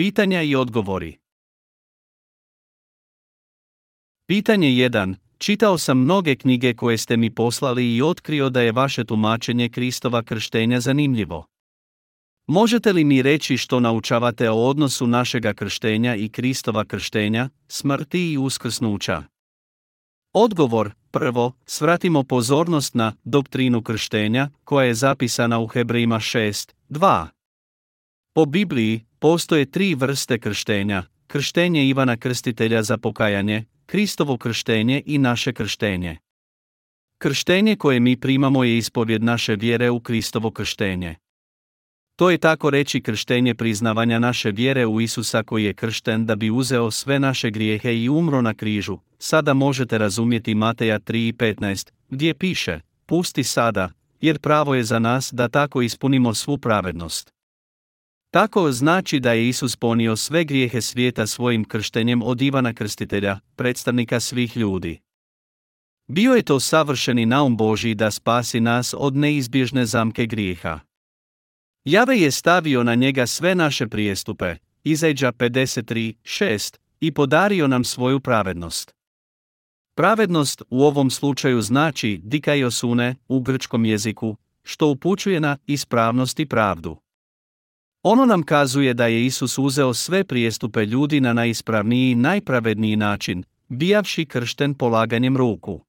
Pitanja i odgovori. Pitanje 1. Čitao sam mnoge knjige koje ste mi poslali i otkrio da je vaše tumačenje Kristova krštenja zanimljivo. Možete li mi reći što naučavate o odnosu našega krštenja i Kristova krštenja, smrti i uskrsnuća? Odgovor, prvo, svratimo pozornost na doktrinu krštenja, koja je zapisana u Hebrejima 6, 2. Po Bibliji, postoje tri vrste krštenja, krštenje Ivana Krstitelja za pokajanje, Kristovo krštenje i naše krštenje. Krštenje koje mi primamo je ispovjed naše vjere u Kristovo krštenje. To je tako reći krštenje priznavanja naše vjere u Isusa koji je kršten da bi uzeo sve naše grijehe i umro na križu. Sada možete razumjeti Mateja 3.15, gdje piše, pusti sada, jer pravo je za nas da tako ispunimo svu pravednost. Tako znači da je Isus ponio sve grijehe svijeta svojim krštenjem od Ivana Krstitelja, predstavnika svih ljudi. Bio je to savršeni naum Božji da spasi nas od neizbježne zamke grijeha. Jave je stavio na njega sve naše prijestupe, Izađa 53.6, i podario nam svoju pravednost. Pravednost u ovom slučaju znači dikaiosune u grčkom jeziku, što upućuje na ispravnost i pravdu. Ono nam kazuje da je Isus uzeo sve prijestupe ljudi na najispravniji i najpravedniji način, bijavši kršten polaganjem ruku.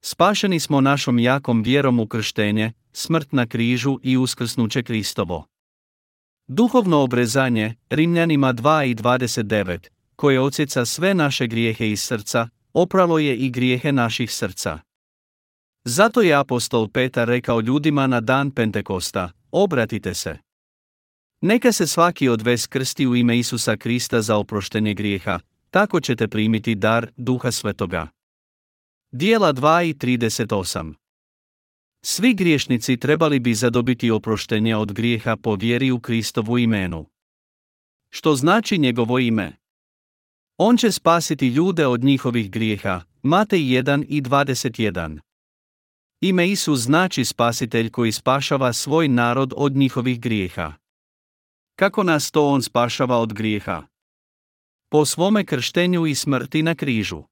Spašeni smo našom jakom vjerom u krštenje, smrt na križu i uskrsnuće Kristovo. Duhovno obrezanje, Rimljanima 2 i 29, koje ocjeca sve naše grijehe iz srca, opralo je i grijehe naših srca. Zato je apostol Petar rekao ljudima na dan Pentekosta, obratite se. Neka se svaki od vas krsti u ime Isusa Krista za oproštenje grijeha, tako ćete primiti dar Duha Svetoga. Dijela 2 i 38 Svi griješnici trebali bi zadobiti oproštenje od grijeha po vjeri u Kristovu imenu. Što znači njegovo ime? On će spasiti ljude od njihovih grijeha, Matej 1 i 21. Ime Isus znači spasitelj koji spašava svoj narod od njihovih grijeha. Kako nas to on spašava od grijeha? Po svome krštenju i smrti na križu.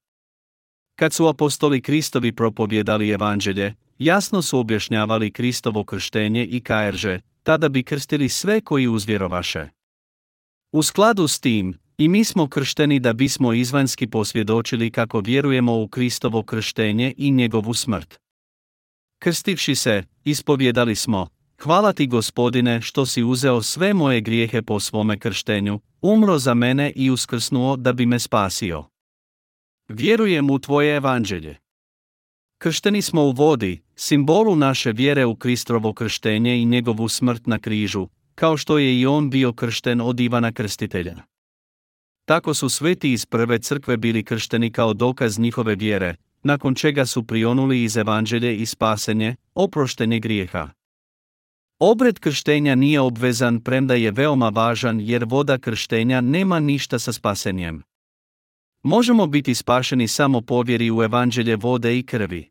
Kad su apostoli Kristovi propovjedali evanđelje, jasno su objašnjavali Kristovo krštenje i kajerže, tada bi krstili sve koji uzvjerovaše. U skladu s tim, i mi smo kršteni da bismo izvanski posvjedočili kako vjerujemo u Kristovo krštenje i njegovu smrt. Krstivši se, ispovjedali smo, Hvala ti gospodine što si uzeo sve moje grijehe po svome krštenju, umro za mene i uskrsnuo da bi me spasio. Vjerujem u tvoje evanđelje. Kršteni smo u vodi, simbolu naše vjere u Kristrovo krštenje i njegovu smrt na križu, kao što je i on bio kršten od Ivana Krstitelja. Tako su sveti iz prve crkve bili kršteni kao dokaz njihove vjere, nakon čega su prionuli iz evanđelje i spasenje, oproštenje grijeha. Obred krštenja nije obvezan premda je veoma važan jer voda krštenja nema ništa sa spasenjem. Možemo biti spašeni samo povjeri u evanđelje vode i krvi.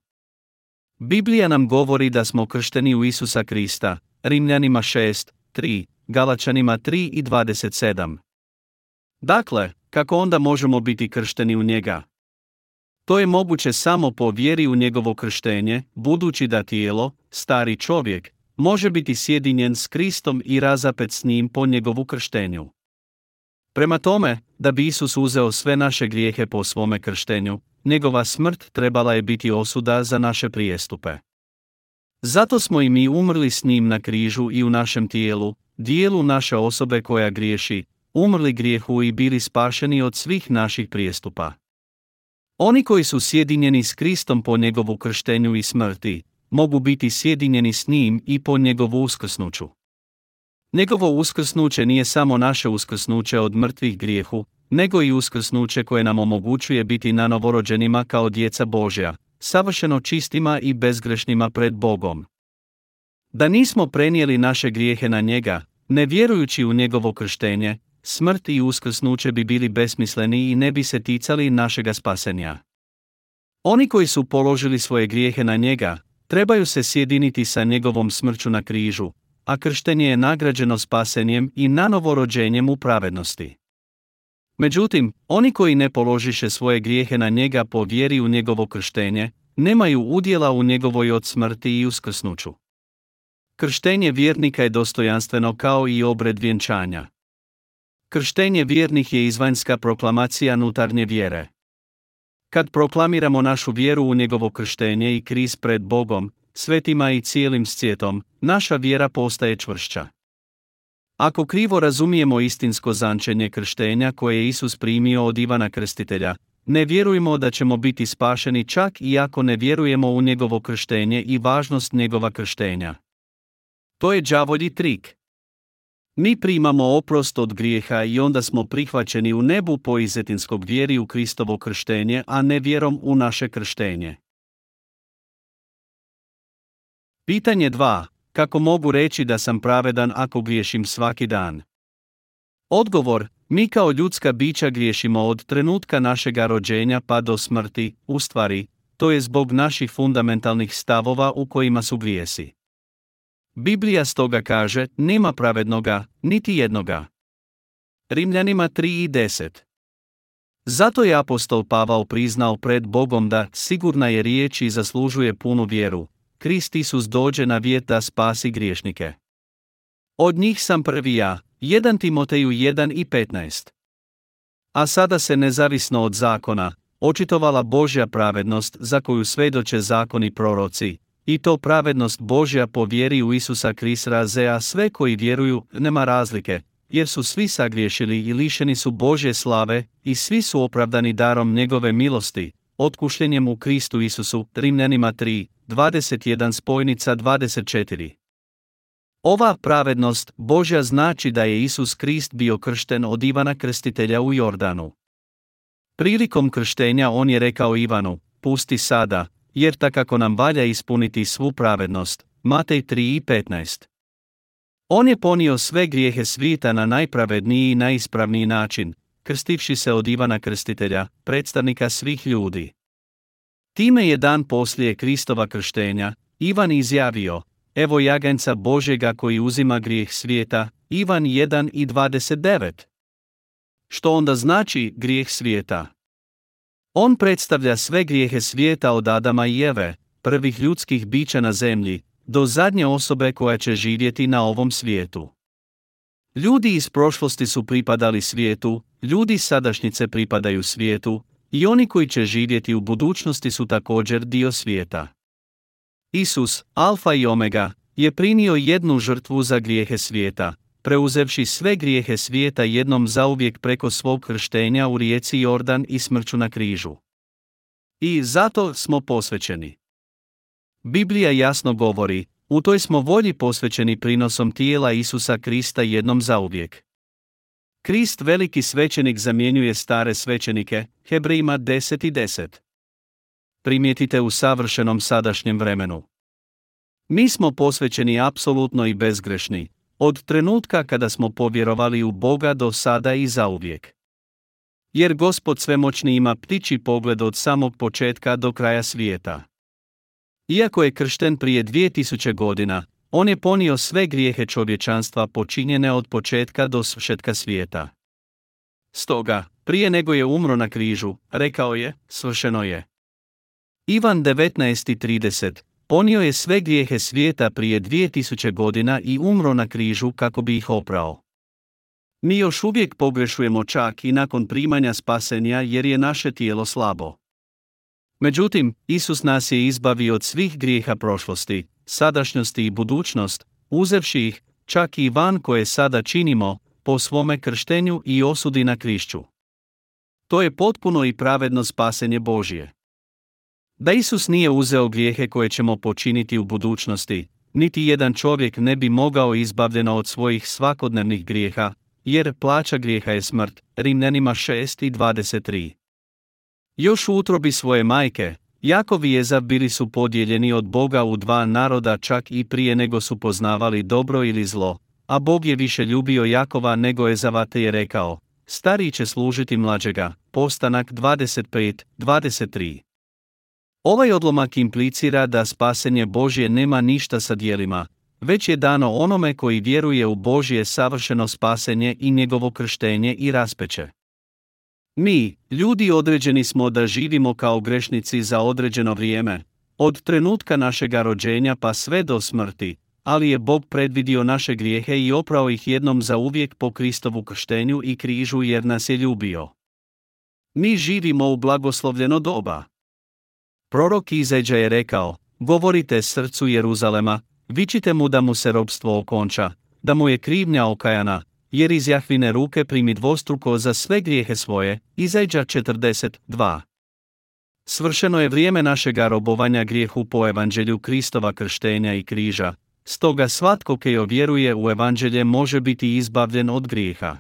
Biblija nam govori da smo kršteni u Isusa Krista, Rimljanima 6, 3, Galačanima 3 i 27. Dakle, kako onda možemo biti kršteni u njega? To je moguće samo po vjeri u njegovo krštenje, budući da tijelo, stari čovjek, može biti sjedinjen s Kristom i razapet s njim po njegovu krštenju. Prema tome, da bi Isus uzeo sve naše grijehe po svome krštenju, njegova smrt trebala je biti osuda za naše prijestupe. Zato smo i mi umrli s njim na križu i u našem tijelu, dijelu naše osobe koja griješi, umrli grijehu i bili spašeni od svih naših prijestupa. Oni koji su sjedinjeni s Kristom po njegovu krštenju i smrti, mogu biti sjedinjeni s njim i po njegovu uskrsnuću. Njegovo uskrsnuće nije samo naše uskrsnuće od mrtvih grijehu, nego i uskrsnuće koje nam omogućuje biti na novorođenima kao djeca Božja, savršeno čistima i bezgrešnima pred Bogom. Da nismo prenijeli naše grijehe na njega, ne vjerujući u njegovo krštenje, smrt i uskrsnuće bi bili besmisleni i ne bi se ticali našega spasenja. Oni koji su položili svoje grijehe na njega, trebaju se sjediniti sa njegovom smrću na križu, a krštenje je nagrađeno spasenjem i nanovorođenjem u pravednosti. Međutim, oni koji ne položiše svoje grijehe na njega po vjeri u njegovo krštenje, nemaju udjela u njegovoj od smrti i uskrsnuću. Krštenje vjernika je dostojanstveno kao i obred vjenčanja. Krštenje vjernih je izvanjska proklamacija nutarnje vjere. Kad proklamiramo našu vjeru u njegovo krštenje i kriz pred Bogom, svetima i cijelim svijetom, naša vjera postaje čvršća. Ako krivo razumijemo istinsko zančenje krštenja koje je Isus primio od Ivana Krstitelja, ne vjerujemo da ćemo biti spašeni čak i ako ne vjerujemo u njegovo krštenje i važnost njegova krštenja. To je đavolji trik. Mi primamo oprost od grijeha i onda smo prihvaćeni u nebu po izetinskog vjeri u Kristovo krštenje, a ne vjerom u naše krštenje. Pitanje 2. Kako mogu reći da sam pravedan ako griješim svaki dan? Odgovor, mi kao ljudska bića griješimo od trenutka našega rođenja pa do smrti, u stvari, to je zbog naših fundamentalnih stavova u kojima su grijesi. Biblija stoga kaže, nema pravednoga, niti jednoga. Rimljanima 3 i 10 Zato je apostol Pavao priznao pred Bogom da sigurna je riječ i zaslužuje punu vjeru. Krist Isus dođe na vijet da spasi griješnike. Od njih sam prvi ja, 1 Timoteju 1 i 15. A sada se nezavisno od zakona, očitovala Božja pravednost za koju svedoče zakoni proroci, i to pravednost Božja po vjeri u Isusa Krista a sve koji vjeruju, nema razlike, jer su svi sagriješili i lišeni su Božje slave, i svi su opravdani darom njegove milosti, otkušljenjem u Kristu Isusu, Rimljanima 3, 21 spojnica 24. Ova pravednost Božja znači da je Isus Krist bio kršten od Ivana Krstitelja u Jordanu. Prilikom krštenja on je rekao Ivanu, pusti sada, jer takako nam valja ispuniti svu pravednost. Matej 3 i 15. On je ponio sve grijehe svijeta na najpravedniji i najispravniji način, krstivši se od Ivana Krstitelja, predstavnika svih ljudi. Time je dan poslije Kristova krštenja, Ivan izjavio, evo jaganca Božega koji uzima grijeh svijeta, Ivan 1 i 29. Što onda znači grijeh svijeta? On predstavlja sve grijehe svijeta od Adama i Eve, prvih ljudskih bića na zemlji, do zadnje osobe koja će živjeti na ovom svijetu. Ljudi iz prošlosti su pripadali svijetu, ljudi sadašnjice pripadaju svijetu, i oni koji će živjeti u budućnosti su također dio svijeta. Isus, Alfa i Omega, je prinio jednu žrtvu za grijehe svijeta, preuzevši sve grijehe svijeta jednom zauvijek preko svog krštenja u rijeci Jordan i smrću na križu. I zato smo posvećeni. Biblija jasno govori, u toj smo volji posvećeni prinosom tijela Isusa Krista jednom zauvijek. Krist veliki svećenik zamjenjuje stare svećenike, Hebrejima 10 i 10. Primijetite u savršenom sadašnjem vremenu. Mi smo posvećeni apsolutno i bezgrešni, od trenutka kada smo povjerovali u Boga do sada i zauvijek. Jer Gospod svemoćni ima ptiči pogled od samog početka do kraja svijeta. Iako je kršten prije 2000 godina, on je ponio sve grijehe čovječanstva počinjene od početka do svršetka svijeta. Stoga, prije nego je umro na križu, rekao je, svršeno je. Ivan 19.30 Ponio je sve grijehe svijeta prije 2000 godina i umro na križu kako bi ih oprao. Mi još uvijek pogrešujemo čak i nakon primanja spasenja jer je naše tijelo slabo. Međutim, Isus nas je izbavio od svih grijeha prošlosti, sadašnjosti i budućnost, uzevši ih, čak i van koje sada činimo, po svome krštenju i osudi na krišću. To je potpuno i pravedno spasenje Božje. Da Isus nije uzeo grijehe koje ćemo počiniti u budućnosti, niti jedan čovjek ne bi mogao izbavljeno od svojih svakodnevnih grijeha, jer plaća grijeha je smrt, Rimljanima 6 i 23. Još u utrobi svoje majke, Jakov i Ezav bili su podijeljeni od Boga u dva naroda čak i prije nego su poznavali dobro ili zlo, a Bog je više ljubio Jakova nego Ezava te je rekao, stariji će služiti mlađega, postanak 25, 23. Ovaj odlomak implicira da spasenje Božje nema ništa sa dijelima, već je dano onome koji vjeruje u Božje savršeno spasenje i njegovo krštenje i raspeće. Mi, ljudi određeni smo da živimo kao grešnici za određeno vrijeme, od trenutka našega rođenja pa sve do smrti, ali je Bog predvidio naše grijehe i oprao ih jednom za uvijek po Kristovu krštenju i križu jer nas je ljubio. Mi živimo u blagoslovljeno doba. Prorok Izeđa je rekao, govorite srcu Jeruzalema, vičite mu da mu se robstvo okonča, da mu je krivnja okajana, jer iz Jahvine ruke primi dvostruko za sve grijehe svoje, Izeđa 42. Svršeno je vrijeme našega robovanja grijehu po evanđelju Kristova krštenja i križa, stoga svatko kejo vjeruje u evanđelje može biti izbavljen od grijeha.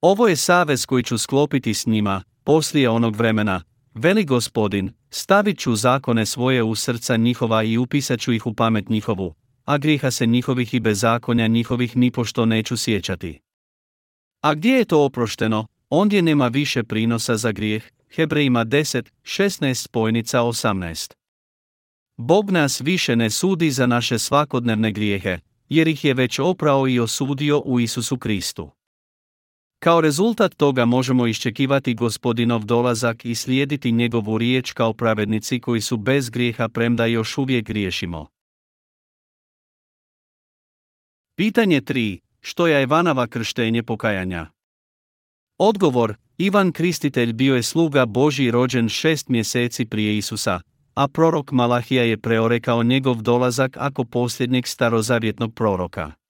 Ovo je savez koji ću sklopiti s njima, poslije onog vremena, veli gospodin, stavit ću zakone svoje u srca njihova i upisat ću ih u pamet njihovu, a grijeha se njihovih i bezakonja njihovih nipošto neću sjećati. A gdje je to oprošteno, ondje nema više prinosa za grijeh, Hebrejima 10, 16 spojnica 18. Bog nas više ne sudi za naše svakodnevne grijehe, jer ih je već oprao i osudio u Isusu Kristu. Kao rezultat toga možemo iščekivati gospodinov dolazak i slijediti njegovu riječ kao pravednici koji su bez grijeha premda još uvijek griješimo. Pitanje 3. Što je Ivanova krštenje pokajanja? Odgovor, Ivan Kristitelj bio je sluga Božji rođen šest mjeseci prije Isusa, a prorok Malahija je preorekao njegov dolazak ako posljednjeg starozavjetnog proroka.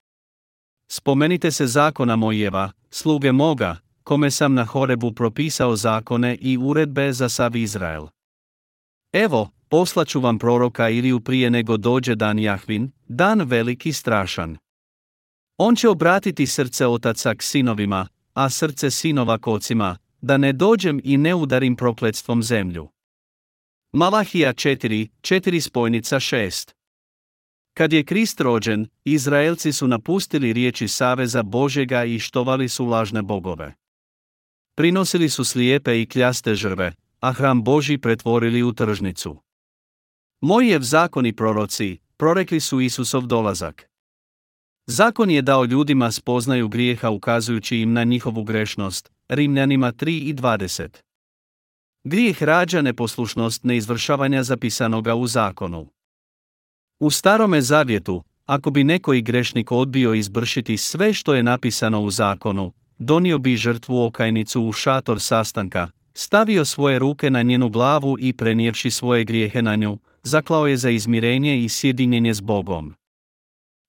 Spomenite se zakona mojeva, sluge moga, kome sam na Horebu propisao zakone i uredbe za sav Izrael. Evo, poslaću vam proroka Iliju prije nego dođe dan Jahvin, dan veliki strašan. On će obratiti srce otaca k sinovima, a srce sinova kocima, da ne dođem i ne udarim prokletstvom zemlju. Malahija 4, 4 spojnica 6 Kad je Krist rođen, Izraelci su napustili riječi Saveza Božjega i štovali su lažne bogove. Prinosili su slijepe i kljaste žrve, a hram Boži pretvorili u tržnicu. Mojijev zakoni proroci, prorekli su Isusov dolazak. Zakon je dao ljudima spoznaju grijeha ukazujući im na njihovu grešnost, Rimljanima 3 i 20. Grijeh rađa neposlušnost neizvršavanja zapisanoga u zakonu. U starome zavjetu, ako bi neko i grešnik odbio izbršiti sve što je napisano u zakonu, donio bi žrtvu okajnicu u šator sastanka, stavio svoje ruke na njenu glavu i prenijevši svoje grijehe na nju, zaklao je za izmirenje i sjedinjenje s Bogom.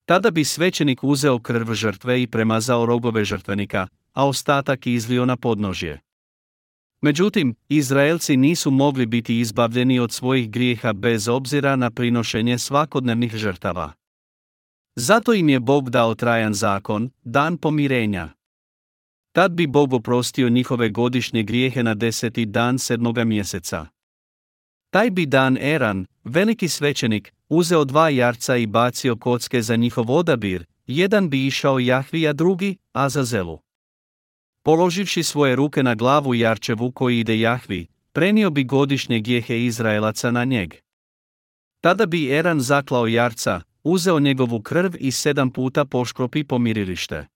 Tada bi svećenik uzeo krv žrtve i premazao rogove žrtvenika, a ostatak izlio na podnožje. Međutim, Izraelci nisu mogli biti izbavljeni od svojih grijeha bez obzira na prinošenje svakodnevnih žrtava. Zato im je Bog dao trajan zakon, dan pomirenja. Tad bi Bog oprostio njihove godišnje grijehe na deseti dan sedmoga mjeseca. Taj bi dan Eran, veliki svećenik, uzeo dva jarca i bacio kocke za njihov odabir, jedan bi išao Jahvi, a drugi, Azazelu. Položivši svoje ruke na glavu Jarčevu koji ide Jahvi, prenio bi godišnje gjehe Izraelaca na njeg. Tada bi Eran zaklao Jarca, uzeo njegovu krv i sedam puta poškropi pomirilište.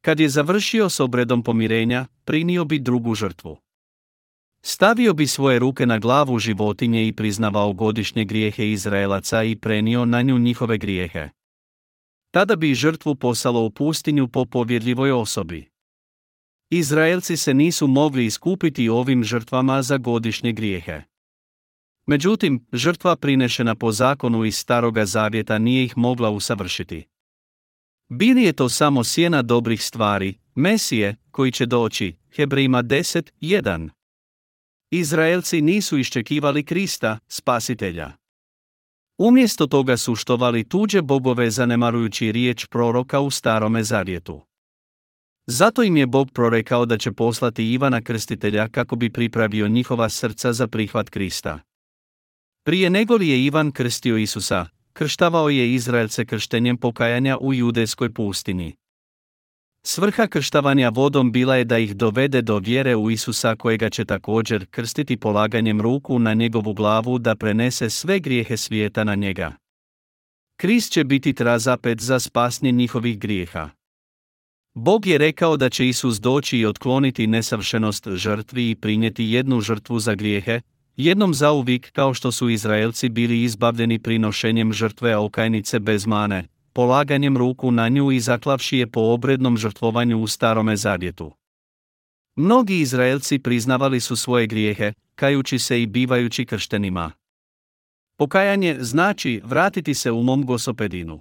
Kad je završio s obredom pomirenja, prinio bi drugu žrtvu. Stavio bi svoje ruke na glavu životinje i priznavao godišnje grijehe Izraelaca i prenio na nju njihove grijehe. Tada bi žrtvu poslalo u pustinju po povjerljivoj osobi. Izraelci se nisu mogli iskupiti ovim žrtvama za godišnje grijehe. Međutim, žrtva prinešena po zakonu iz Staroga Zavjeta nije ih mogla usavršiti. Bili je to samo sjena dobrih stvari, Mesije, koji će doći, Hebrejima 10.1. Izraelci nisu iščekivali Krista, spasitelja. Umjesto toga su štovali tuđe bogove zanemarujući riječ proroka u Starome Zavjetu. Zato im je Bog prorekao da će poslati Ivana Krstitelja kako bi pripravio njihova srca za prihvat Krista. Prije nego li je Ivan krstio Isusa, krštavao je Izraelce krštenjem pokajanja u judeskoj pustini. Svrha krštavanja vodom bila je da ih dovede do vjere u Isusa kojega će također krstiti polaganjem ruku na njegovu glavu da prenese sve grijehe svijeta na njega. Krist će biti razapet za spasnje njihovih grijeha. Bog je rekao da će Isus doći i otkloniti nesavršenost žrtvi i prinijeti jednu žrtvu za grijehe, jednom zauvik kao što su Izraelci bili izbavljeni prinošenjem žrtve okajnice bez mane, polaganjem ruku na nju i zaklavši je po obrednom žrtvovanju u starome zavjetu. Mnogi Izraelci priznavali su svoje grijehe, kajući se i bivajući krštenima. Pokajanje znači vratiti se u mom gosopedinu.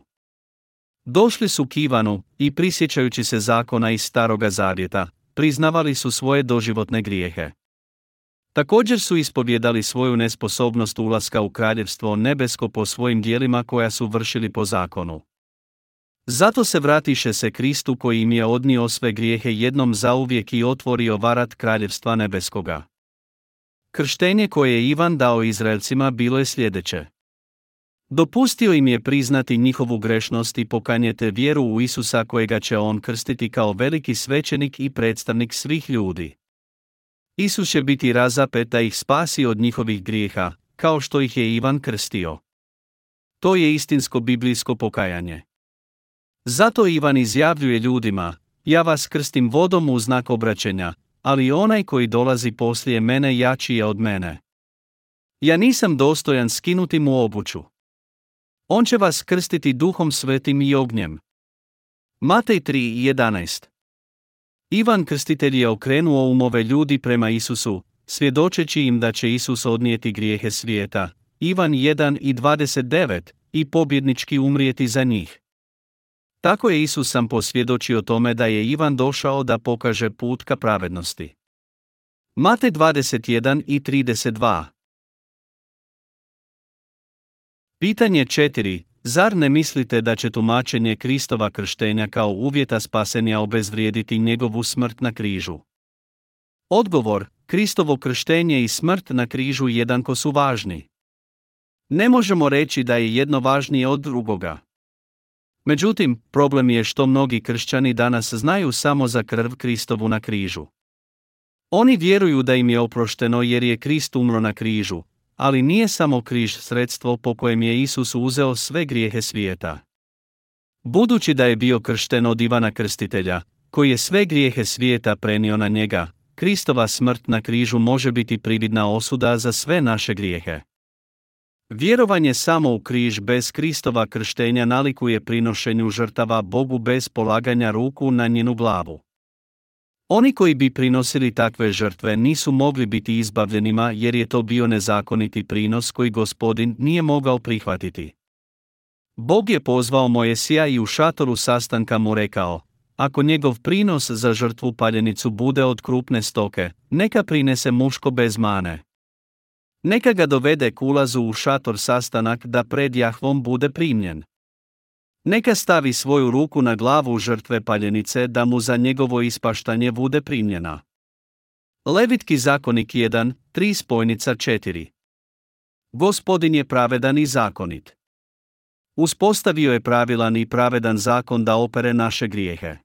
Došli su k Ivanu i prisjećajući se zakona iz staroga zavjeta, priznavali su svoje doživotne grijehe. Također su ispovjedali svoju nesposobnost ulaska u kraljevstvo nebesko po svojim dijelima koja su vršili po zakonu. Zato se vratiše se Kristu koji im je odnio sve grijehe jednom zauvijek i otvorio varat kraljevstva nebeskoga. Krštenje koje je Ivan dao Izraelcima bilo je sljedeće. Dopustio im je priznati njihovu grešnost i pokanjete vjeru u Isusa kojega će on krstiti kao veliki svećenik i predstavnik svih ljudi. Isus će biti razapet da ih spasi od njihovih grijeha, kao što ih je Ivan krstio. To je istinsko biblijsko pokajanje. Zato Ivan izjavljuje ljudima, ja vas krstim vodom u znak obraćenja, ali onaj koji dolazi poslije mene jači je od mene. Ja nisam dostojan skinuti mu obuću. On će vas krstiti duhom svetim i ognjem. Matej 3.11 Ivan Krstitelj je okrenuo umove ljudi prema Isusu, svjedočeći im da će Isus odnijeti grijehe svijeta, Ivan 1.29, i pobjednički umrijeti za njih. Tako je Isus sam posvjedočio tome da je Ivan došao da pokaže put ka pravednosti. Mate 21 i 32 Pitanje 4. Zar ne mislite da će tumačenje Kristova krštenja kao uvjeta spasenja obezvrijediti njegovu smrt na križu? Odgovor, Kristovo krštenje i smrt na križu jednako su važni. Ne možemo reći da je jedno važnije od drugoga. Međutim, problem je što mnogi kršćani danas znaju samo za krv Kristovu na križu. Oni vjeruju da im je oprošteno jer je Krist umro na križu, ali nije samo križ sredstvo po kojem je Isus uzeo sve grijehe svijeta. Budući da je bio kršten od Ivana Krstitelja, koji je sve grijehe svijeta prenio na njega, Kristova smrt na križu može biti prividna osuda za sve naše grijehe. Vjerovanje samo u križ bez Kristova krštenja nalikuje prinošenju žrtava Bogu bez polaganja ruku na njenu glavu. Oni koji bi prinosili takve žrtve nisu mogli biti izbavljenima jer je to bio nezakoniti prinos koji gospodin nije mogao prihvatiti. Bog je pozvao Mojesija i u šatoru sastanka mu rekao, ako njegov prinos za žrtvu paljenicu bude od krupne stoke, neka prinese muško bez mane. Neka ga dovede k ulazu u šator sastanak da pred Jahvom bude primljen. Neka stavi svoju ruku na glavu žrtve paljenice da mu za njegovo ispaštanje bude primljena. Levitki zakonik 1, 3 spojnica 4 Gospodin je pravedan i zakonit. Uspostavio je pravilan i pravedan zakon da opere naše grijehe.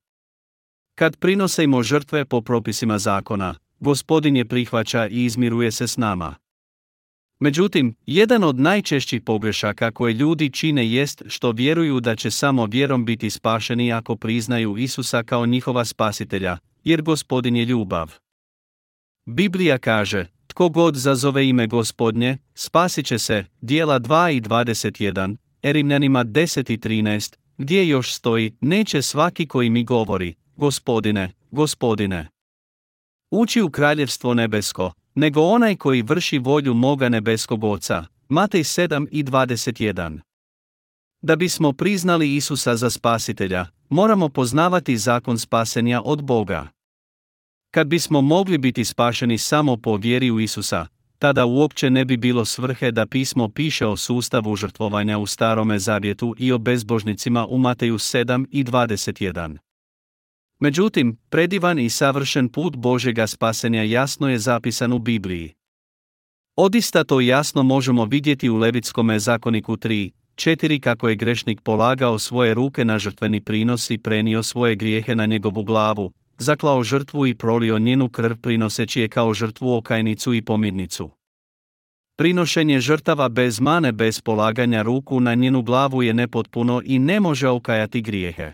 Kad prinosimo žrtve po propisima zakona, gospodin je prihvaća i izmiruje se s nama. Međutim, jedan od najčešćih pogrešaka koje ljudi čine jest što vjeruju da će samo vjerom biti spašeni ako priznaju Isusa kao njihova spasitelja, jer gospodin je ljubav. Biblija kaže, tko god zazove ime gospodnje, spasit će se, dijela 2 i 21, Erimljanima 10 i 13, gdje još stoji, neće svaki koji mi govori, gospodine, gospodine. Ući u kraljevstvo nebesko, nego onaj koji vrši volju moga nebeskog Oca. Matej 7 i 21. Da bismo priznali Isusa za spasitelja, moramo poznavati zakon spasenja od Boga. Kad bismo mogli biti spašeni samo po vjeri u Isusa, tada uopće ne bi bilo svrhe da pismo piše o sustavu žrtvovanja u starome zavjetu i o bezbožnicima u Mateju 7 i 21. Međutim, predivan i savršen put Božega spasenja jasno je zapisan u Bibliji. Odista to jasno možemo vidjeti u Levitskome zakoniku 3, 4 kako je grešnik polagao svoje ruke na žrtveni prinos i prenio svoje grijehe na njegovu glavu, zaklao žrtvu i prolio njenu krv prinoseći je kao žrtvu okajnicu i pomirnicu. Prinošenje žrtava bez mane bez polaganja ruku na njenu glavu je nepotpuno i ne može okajati grijehe.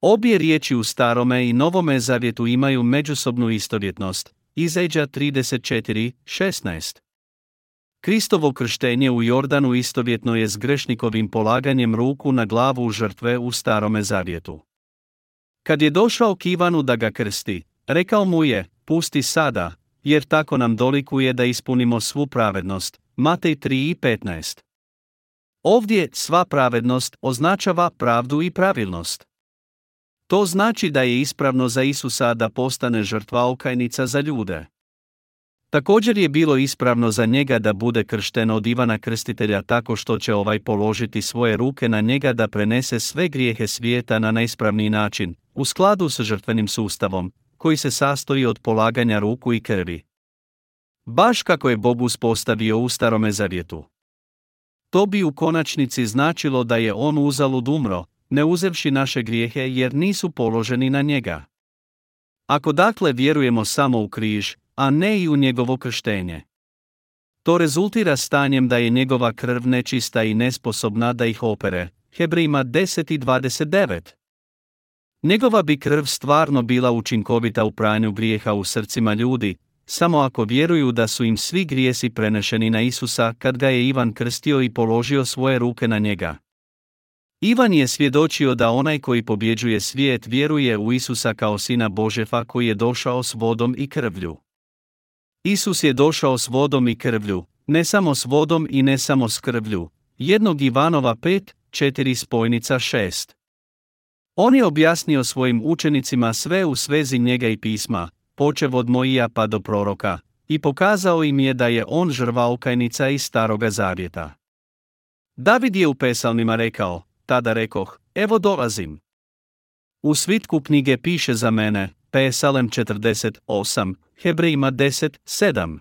Obje riječi u starome i novome zavjetu imaju međusobnu istovjetnost. Izađa 34.16 Kristovo krštenje u Jordanu istovjetno je s grešnikovim polaganjem ruku na glavu žrtve u starome zavjetu. Kad je došao k Ivanu da ga krsti, rekao mu je, pusti sada, jer tako nam dolikuje da ispunimo svu pravednost. Matej 3.15 Ovdje sva pravednost označava pravdu i pravilnost. To znači da je ispravno za Isusa da postane žrtva okajnica za ljude. Također je bilo ispravno za njega da bude kršten od Ivana Krstitelja tako što će ovaj položiti svoje ruke na njega da prenese sve grijehe svijeta na najispravniji način, u skladu s žrtvenim sustavom, koji se sastoji od polaganja ruku i krvi. Baš kako je Bog uspostavio u starome zavjetu. To bi u konačnici značilo da je on uzalud umro, ne uzevši naše grijehe jer nisu položeni na njega. Ako dakle vjerujemo samo u križ, a ne i u njegovo krštenje. To rezultira stanjem da je njegova krv nečista i nesposobna da ih opere. Hebrima 10 i 29. Njegova bi krv stvarno bila učinkovita u pranju grijeha u srcima ljudi, samo ako vjeruju da su im svi grijesi prenešeni na Isusa kad ga je Ivan krstio i položio svoje ruke na njega. Ivan je svjedočio da onaj koji pobjeđuje svijet vjeruje u Isusa kao sina Božefa koji je došao s vodom i krvlju. Isus je došao s vodom i krvlju, ne samo s vodom i ne samo s krvlju. Jednog Ivanova 5, 4 spojnica 6. On je objasnio svojim učenicima sve u svezi njega i pisma, počev od Mojija pa do proroka, i pokazao im je da je on žrva okajnica iz staroga zavjeta. David je u pesalnima rekao, tada rekoh, evo dolazim. U svitku knjige piše za mene, Pesalem 48, Hebrejima 10, 7.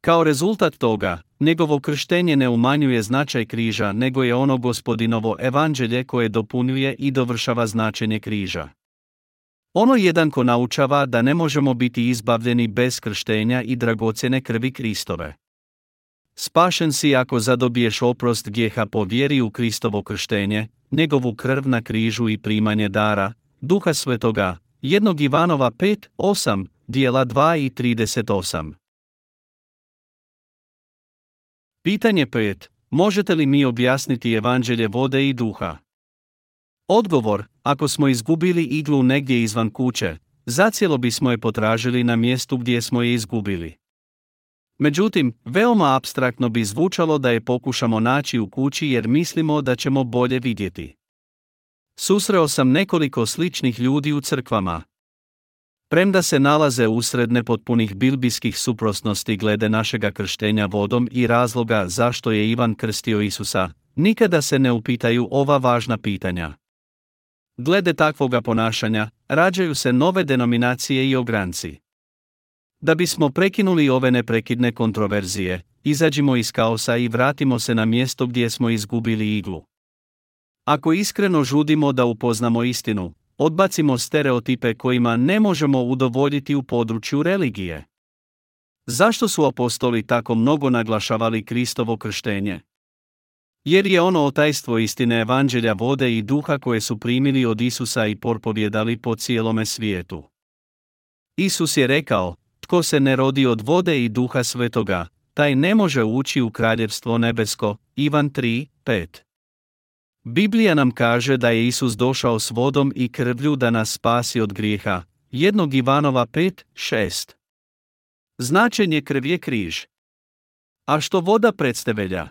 Kao rezultat toga, njegovo krštenje ne umanjuje značaj križa nego je ono gospodinovo evanđelje koje dopunjuje i dovršava značenje križa. Ono jedan ko naučava da ne možemo biti izbavljeni bez krštenja i dragocjene krvi Kristove. Spašen si ako zadobiješ oprost grijeha po vjeri u Kristovo krštenje, njegovu krv na križu i primanje dara, duha svetoga, jednog Ivanova 5, 8, dijela 2 i 38. Pitanje 5. Možete li mi objasniti evanđelje vode i duha? Odgovor, ako smo izgubili iglu negdje izvan kuće, zacijelo bismo je potražili na mjestu gdje smo je izgubili. Međutim, veoma abstraktno bi zvučalo da je pokušamo naći u kući jer mislimo da ćemo bolje vidjeti. Susreo sam nekoliko sličnih ljudi u crkvama. Premda se nalaze usred nepotpunih bilbijskih suprosnosti glede našega krštenja vodom i razloga zašto je Ivan krstio Isusa, nikada se ne upitaju ova važna pitanja. Glede takvoga ponašanja, rađaju se nove denominacije i ogranci. Da bismo prekinuli ove neprekidne kontroverzije, izađimo iz kaosa i vratimo se na mjesto gdje smo izgubili iglu. Ako iskreno žudimo da upoznamo istinu, odbacimo stereotipe kojima ne možemo udovoljiti u području religije. Zašto su apostoli tako mnogo naglašavali Kristovo krštenje? Jer je ono otajstvo istine evanđelja vode i duha koje su primili od Isusa i porpovjedali po cijelome svijetu. Isus je rekao, tko se ne rodi od vode i duha svetoga, taj ne može ući u kraljevstvo nebesko, Ivan 3, 5. Biblija nam kaže da je Isus došao s vodom i krvlju da nas spasi od grijeha. Jednog Ivanova 5, 6. Značenje krv je križ. A što voda predstavlja?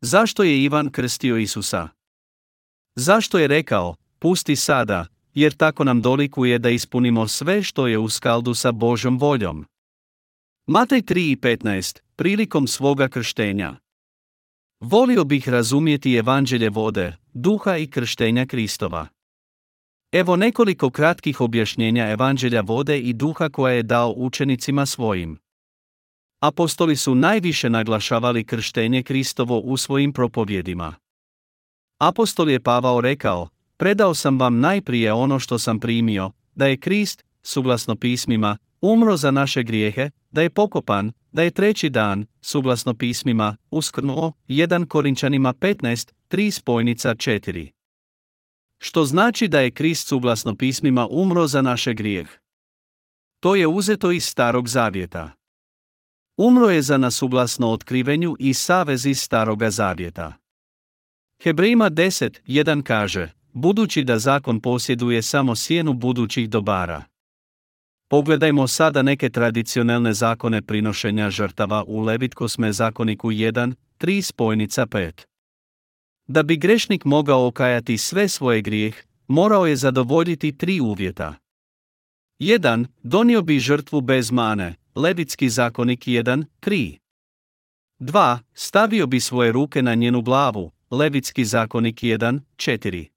Zašto je Ivan krstio Isusa? Zašto je rekao, pusti sada, jer tako nam dolikuje da ispunimo sve što je u skaldu sa Božom voljom? Matej 3 i 15, prilikom svoga krštenja. Volio bih razumjeti evanđelje vode, duha i krštenja Kristova. Evo nekoliko kratkih objašnjenja evanđelja vode i duha koje je dao učenicima svojim. Apostoli su najviše naglašavali krštenje Kristovo u svojim propovjedima. Apostol je Pavao rekao, predao sam vam najprije ono što sam primio, da je Krist, suglasno pismima, umro za naše grijehe, da je pokopan, da je treći dan, suglasno pismima, uskrnuo, 1 Korinčanima 15, 3 spojnica 4. Što znači da je Krist suglasno pismima umro za naše grijeh. To je uzeto iz starog zavjeta. Umro je za nas suglasno otkrivenju i savez iz staroga zavjeta. Hebrejima 10, 1 kaže, budući da zakon posjeduje samo sjenu budućih dobara. Pogledajmo sada neke tradicionalne zakone prinošenja žrtava u Levitkosme zakoniku 1, 3 spojnica 5. Da bi grešnik mogao okajati sve svoje grijeh, morao je zadovoljiti tri uvjeta. 1. Donio bi žrtvu bez mane, Levitski zakonik 1, 3. 2. Stavio bi svoje ruke na njenu glavu, Levitski zakonik 1, 4.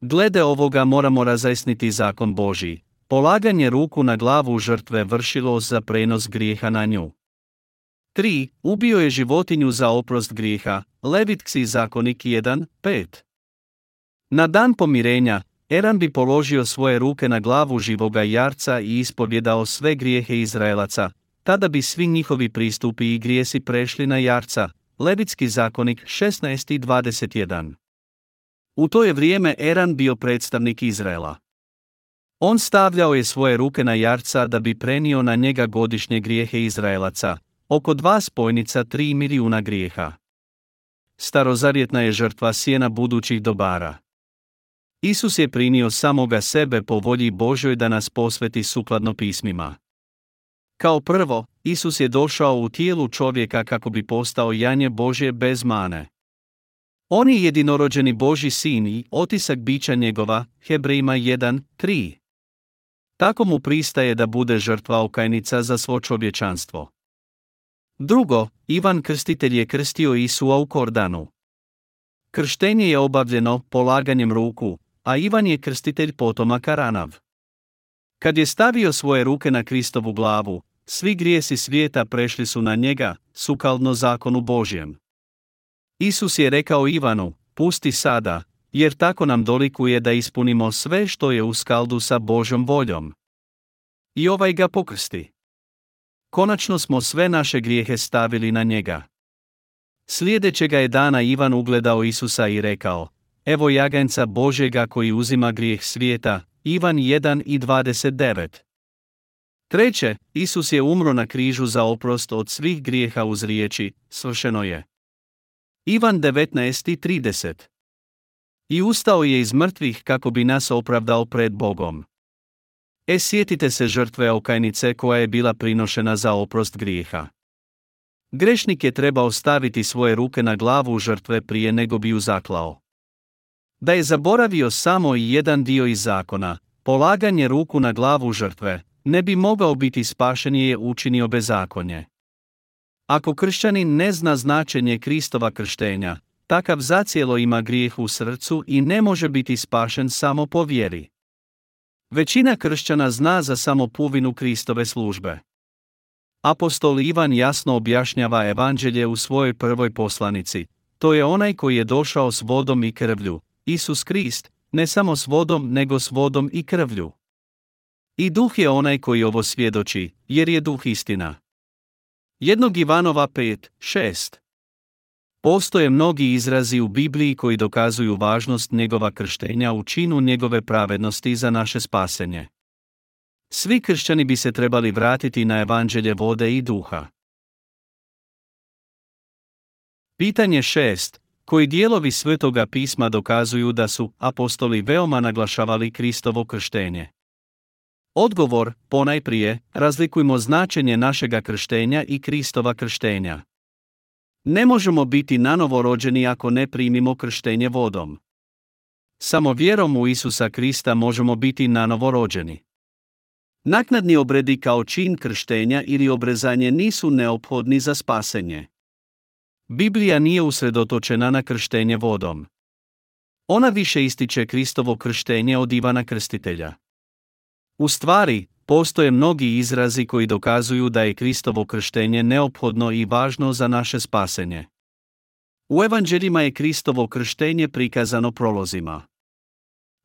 Glede ovoga moramo razjasniti zakon Božji. Polaganje ruku na glavu žrtve vršilo za prenos grijeha na nju. 3. Ubio je životinju za oprost grijeha, Levitksi zakonik 1, 5. Na dan pomirenja, Eran bi položio svoje ruke na glavu živoga jarca i ispovjedao sve grijehe Izraelaca, tada bi svi njihovi pristupi i grijesi prešli na jarca, Levitski zakonik 16 i 21. U to je vrijeme Eran bio predstavnik Izraela. On stavljao je svoje ruke na jarca da bi prenio na njega godišnje grijehe Izraelaca, oko dva spojnica tri milijuna grijeha. Starozarjetna je žrtva sjena budućih dobara. Isus je prinio samoga sebe po volji Božoj da nas posveti sukladno pismima. Kao prvo, Isus je došao u tijelu čovjeka kako bi postao janje Božje bez mane. On je jedinorođeni Boži sin i otisak bića njegova, Hebrejima 1, 3. Tako mu pristaje da bude žrtva okajnica za svo čovječanstvo. Drugo, Ivan Krstitelj je krstio Isua u Kordanu. Krštenje je obavljeno polaganjem ruku, a Ivan je krstitelj potoma Karanav. Kad je stavio svoje ruke na Kristovu glavu, svi grijesi svijeta prešli su na njega, sukalno zakonu Božjem. Isus je rekao Ivanu, pusti sada, jer tako nam dolikuje da ispunimo sve što je u skaldu sa Božom voljom. I ovaj ga pokrsti. Konačno smo sve naše grijehe stavili na njega. Sljedećega je dana Ivan ugledao Isusa i rekao, evo jaganca Božega koji uzima grijeh svijeta, Ivan 1 i 29. Treće, Isus je umro na križu za oprost od svih grijeha uz riječi, svršeno je. Ivan 19 i 30. I ustao je iz mrtvih kako bi nas opravdao pred Bogom. E sjetite se žrtve okajnice koja je bila prinošena za oprost grijeha. Grešnik je trebao staviti svoje ruke na glavu žrtve prije nego bi ju zaklao. Da je zaboravio samo i jedan dio iz zakona, polaganje ruku na glavu žrtve, ne bi mogao biti spašen je učinio bezakonje. Ako kršćanin ne zna značenje Kristova krštenja, takav zacijelo ima grijeh u srcu i ne može biti spašen samo po vjeri. Većina kršćana zna za samo puvinu Kristove službe. Apostol Ivan jasno objašnjava evanđelje u svojoj prvoj poslanici. To je onaj koji je došao s vodom i krvlju, Isus Krist, ne samo s vodom nego s vodom i krvlju. I duh je onaj koji ovo svjedoči, jer je duh istina. Jednog Ivanova 5, 6. Postoje mnogi izrazi u Bibliji koji dokazuju važnost njegova krštenja u činu njegove pravednosti za naše spasenje. Svi kršćani bi se trebali vratiti na evanđelje vode i duha. Pitanje 6. Koji dijelovi svetoga pisma dokazuju da su apostoli veoma naglašavali Kristovo krštenje? Odgovor, ponajprije, razlikujmo značenje našega krštenja i Kristova krštenja. Ne možemo biti nanovo rođeni ako ne primimo krštenje vodom. Samo vjerom u Isusa Krista možemo biti nanovo rođeni. Naknadni obredi kao čin krštenja ili obrezanje nisu neophodni za spasenje. Biblija nije usredotočena na krštenje vodom. Ona više ističe Kristovo krštenje od Ivana Krstitelja. U stvari, postoje mnogi izrazi koji dokazuju da je Kristovo krštenje neophodno i važno za naše spasenje. U evanđeljima je Kristovo krštenje prikazano prolozima.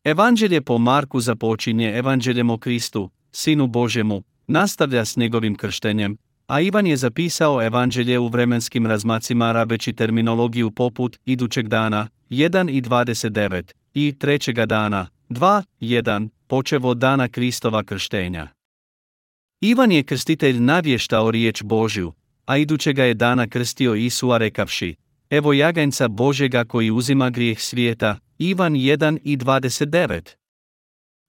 Evanđelje po Marku započinje evanđeljem o Kristu, Sinu Božjemu, nastavlja s njegovim krštenjem, a Ivan je zapisao evanđelje u vremenskim razmacima rabeći terminologiju poput idućeg dana 1 i 29 i trećega dana 2, 1, počev od dana Kristova krštenja. Ivan je krstitelj navještao riječ Božju, a idućega je dana krstio Isua rekavši, evo jaganjca Božega koji uzima grijeh svijeta, Ivan 1 i 29.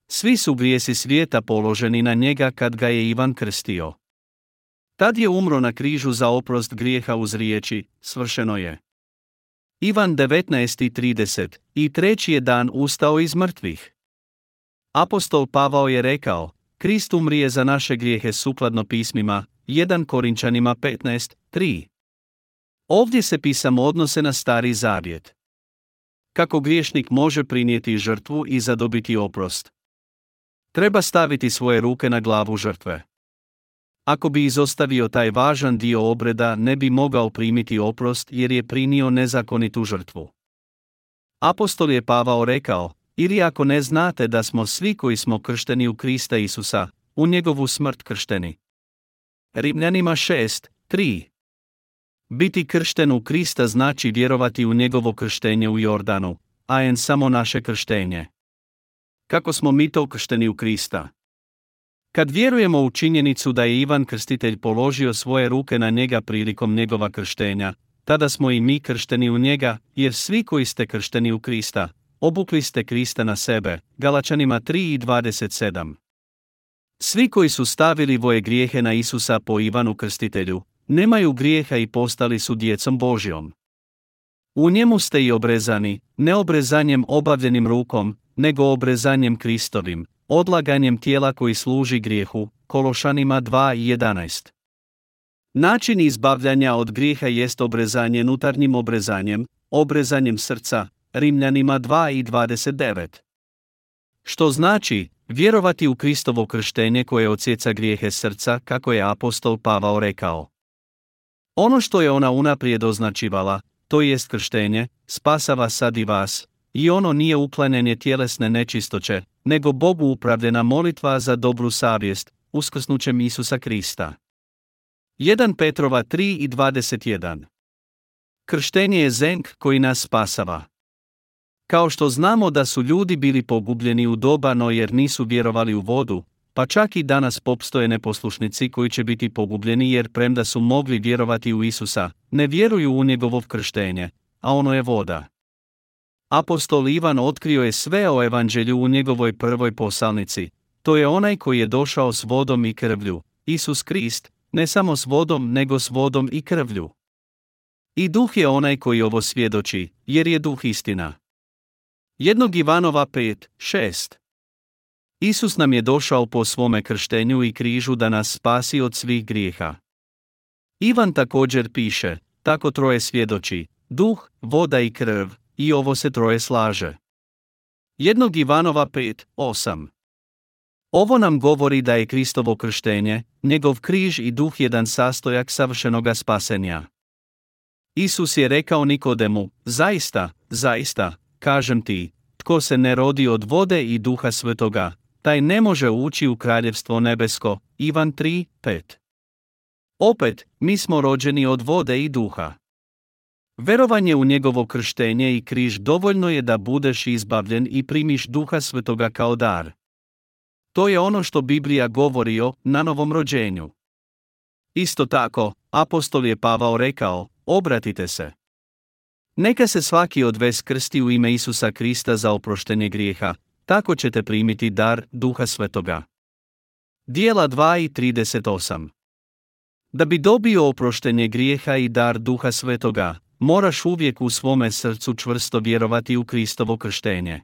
Svi su grijesi svijeta položeni na njega kad ga je Ivan krstio. Tad je umro na križu za oprost grijeha uz riječi, svršeno je. Ivan 19.30 i treći je dan ustao iz mrtvih. Apostol Pavao je rekao, Krist umrije za naše grijehe sukladno pismima, 1 Korinčanima 15.3. Ovdje se pisamo odnose na stari zavjet. Kako griješnik može prinijeti žrtvu i zadobiti oprost? Treba staviti svoje ruke na glavu žrtve. Ako bi izostavio taj važan dio obreda, ne bi mogao primiti oprost jer je prinio nezakonitu žrtvu. Apostol je Pavao rekao, ili ako ne znate da smo svi koji smo kršteni u Krista Isusa, u njegovu smrt kršteni. Rimljanima 6, 3 Biti kršten u Krista znači vjerovati u njegovo krštenje u Jordanu, a en samo naše krštenje. Kako smo mi to kršteni u Krista? Kad vjerujemo u činjenicu da je Ivan Krstitelj položio svoje ruke na njega prilikom njegova krštenja, tada smo i mi kršteni u njega, jer svi koji ste kršteni u Krista, obukli ste Krista na sebe, Galačanima 3 i 27. Svi koji su stavili voje grijehe na Isusa po Ivanu Krstitelju, nemaju grijeha i postali su djecom Božjom. U njemu ste i obrezani, ne obrezanjem obavljenim rukom, nego obrezanjem Kristovim, odlaganjem tijela koji služi grijehu, Kološanima 2 i 11. Način izbavljanja od grijeha jest obrezanje nutarnjim obrezanjem, obrezanjem srca, Rimljanima 2 i 29. Što znači, vjerovati u Kristovo krštenje koje odsjeca grijehe srca, kako je apostol Pavao rekao. Ono što je ona unaprijed označivala, to jest krštenje, spasava sad i vas, i ono nije uklanjanje tjelesne nečistoće, nego Bogu upravljena molitva za dobru savjest, uskrsnućem Isusa Krista. 1 Petrova 3 i 21 Krštenje je zenk koji nas spasava. Kao što znamo da su ljudi bili pogubljeni u dobano jer nisu vjerovali u vodu, pa čak i danas popstoje neposlušnici koji će biti pogubljeni jer premda su mogli vjerovati u Isusa, ne vjeruju u njegovo krštenje, a ono je voda. Apostol Ivan otkrio je sve o evanđelju u njegovoj prvoj posalnici, to je onaj koji je došao s vodom i krvlju, Isus Krist, ne samo s vodom nego s vodom i krvlju. I duh je onaj koji ovo svjedoči, jer je duh istina. Jednog Ivanova 5, 6 Isus nam je došao po svome krštenju i križu da nas spasi od svih grijeha. Ivan također piše, tako troje svjedoči, duh, voda i krv, i ovo se troje slaže. Jednog Ivanova 5, 8 Ovo nam govori da je Kristovo krštenje, njegov križ i duh jedan sastojak savršenoga spasenja. Isus je rekao Nikodemu, zaista, zaista, kažem ti, tko se ne rodi od vode i duha svetoga, taj ne može ući u kraljevstvo nebesko. Ivan 3, 5. Opet, mi smo rođeni od vode i duha. Verovanje u njegovo krštenje i križ dovoljno je da budeš izbavljen i primiš duha svetoga kao dar. To je ono što Biblija govori o na novom rođenju. Isto tako, apostol je Pavao rekao, obratite se. Neka se svaki od vas krsti u ime Isusa Krista za oproštenje grijeha, tako ćete primiti dar Duha Svetoga. Dijela 2 i 38 Da bi dobio oproštenje grijeha i dar Duha Svetoga, moraš uvijek u svome srcu čvrsto vjerovati u Kristovo krštenje.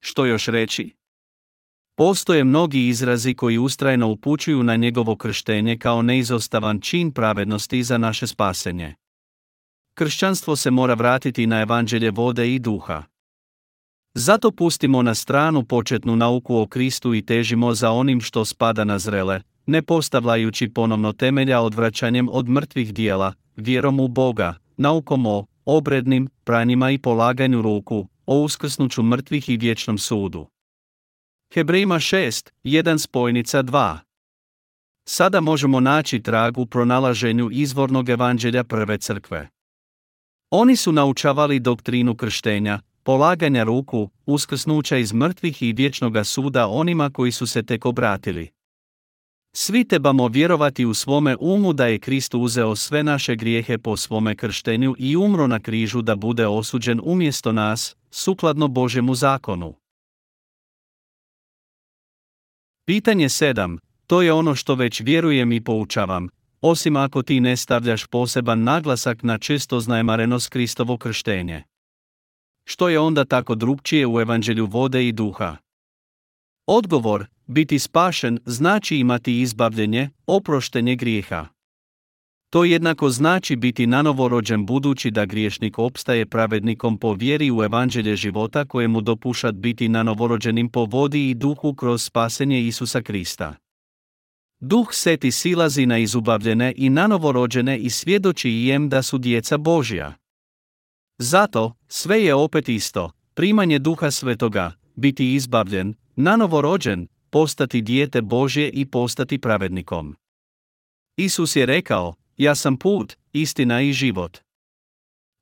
Što još reći? Postoje mnogi izrazi koji ustrajno upućuju na njegovo krštenje kao neizostavan čin pravednosti za naše spasenje. Kršćanstvo se mora vratiti na evanđelje vode i duha. Zato pustimo na stranu početnu nauku o Kristu i težimo za onim što spada na zrele, ne postavljajući ponovno temelja odvraćanjem od mrtvih dijela, vjerom u Boga, naukom o obrednim, pranjima i polaganju ruku, o uskrsnuću mrtvih i vječnom sudu. Hebrejima 6, 1 spojnica 2 Sada možemo naći trag u pronalaženju izvornog evanđelja prve crkve. Oni su naučavali doktrinu krštenja, polaganja ruku, uskrsnuća iz mrtvih i vječnoga suda onima koji su se tek obratili. Svi trebamo vjerovati u svome umu da je Krist uzeo sve naše grijehe po svome krštenju i umro na križu da bude osuđen umjesto nas, sukladno Božjemu zakonu. Pitanje 7. To je ono što već vjerujem i poučavam, osim ako ti ne stavljaš poseban naglasak na čisto znajmarenost Kristovo krštenje. Što je onda tako drugčije u evanđelju vode i duha? Odgovor, biti spašen, znači imati izbavljenje, oproštenje grijeha. To jednako znači biti nanovorođen budući da griješnik opstaje pravednikom po vjeri u evanđelje života kojemu dopušat biti nanovorođenim po vodi i duhu kroz spasenje Isusa Krista. Duh seti silazi na izubavljene i nanovorođene i svjedoči im da su djeca Božja. Zato, sve je opet isto, primanje duha svetoga, biti izbavljen, nanovorođen, postati dijete Božje i postati pravednikom. Isus je rekao, ja sam put, istina i život.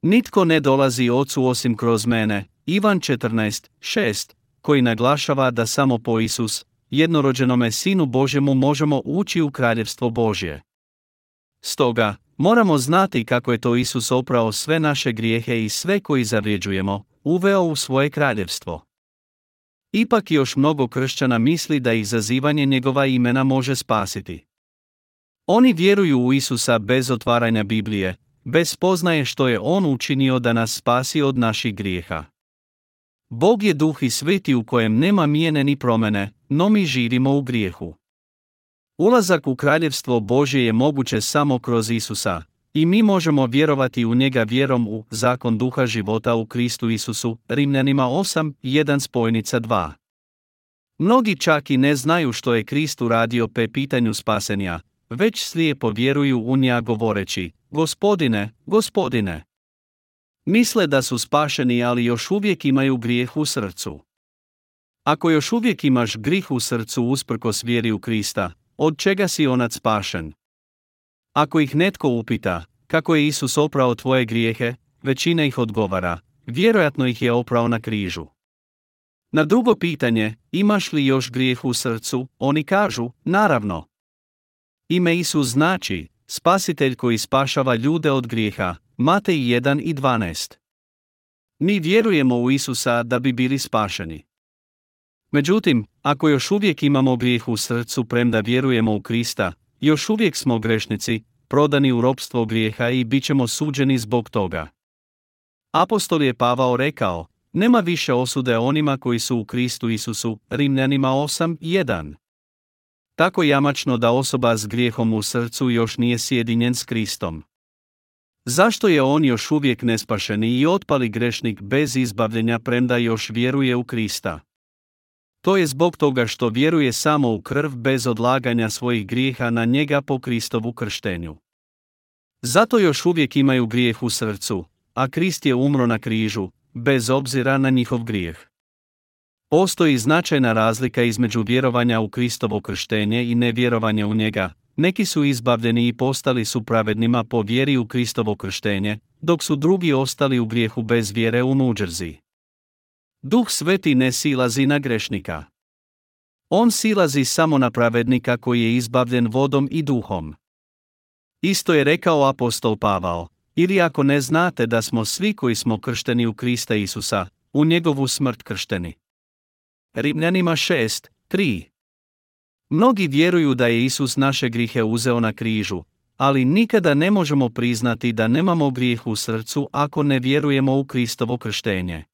Nitko ne dolazi ocu osim kroz mene, Ivan 14, 6, koji naglašava da samo po Isus, jednorođenome Sinu Božjemu možemo ući u kraljevstvo Božje. Stoga, moramo znati kako je to Isus oprao sve naše grijehe i sve koji zavrijeđujemo, uveo u svoje kraljevstvo. Ipak još mnogo kršćana misli da ih zazivanje njegova imena može spasiti. Oni vjeruju u Isusa bez otvaranja Biblije, bez poznaje što je On učinio da nas spasi od naših grijeha. Bog je duh i sveti u kojem nema mijene ni promene, no mi živimo u grijehu. Ulazak u kraljevstvo Božje je moguće samo kroz Isusa, i mi možemo vjerovati u njega vjerom u zakon duha života u Kristu Isusu, Rimljanima 8, 1 spojnica 2. Mnogi čak i ne znaju što je Krist uradio pe pitanju spasenja, već slijepo vjeruju u nja govoreći, gospodine, gospodine. Misle da su spašeni ali još uvijek imaju grijeh u srcu. Ako još uvijek imaš grih u srcu usprkos vjeri u Krista, od čega si onac spašen? Ako ih netko upita, kako je Isus oprao tvoje grijehe, većina ih odgovara, vjerojatno ih je oprao na križu. Na drugo pitanje, imaš li još grijeh u srcu, oni kažu, naravno. Ime Isus znači, spasitelj koji spašava ljude od grijeha, Matej 1 i 12. Mi vjerujemo u Isusa da bi bili spašeni. Međutim, ako još uvijek imamo grijeh u srcu premda vjerujemo u Krista, još uvijek smo grešnici, prodani u ropstvo grijeha i bit ćemo suđeni zbog toga. Apostol je Pavao rekao, nema više osude onima koji su u Kristu Isusu, Rimljanima 8.1. Tako jamačno da osoba s grijehom u srcu još nije sjedinjen s Kristom. Zašto je on još uvijek nespašeni i otpali grešnik bez izbavljenja premda još vjeruje u Krista? To je zbog toga što vjeruje samo u krv bez odlaganja svojih grijeha na njega po Kristovu krštenju. Zato još uvijek imaju grijeh u srcu, a Krist je umro na križu, bez obzira na njihov grijeh. Postoji značajna razlika između vjerovanja u Kristovo krštenje i nevjerovanja u njega. Neki su izbavljeni i postali su pravednima po vjeri u Kristovo krštenje, dok su drugi ostali u grijehu bez vjere u nuđerzi. Duh sveti ne silazi na grešnika. On silazi samo na pravednika koji je izbavljen vodom i duhom. Isto je rekao apostol Pavao, ili ako ne znate da smo svi koji smo kršteni u Krista Isusa, u njegovu smrt kršteni. Rimljanima 6, 3 Mnogi vjeruju da je Isus naše grihe uzeo na križu, ali nikada ne možemo priznati da nemamo grijeh u srcu ako ne vjerujemo u Kristovo krštenje.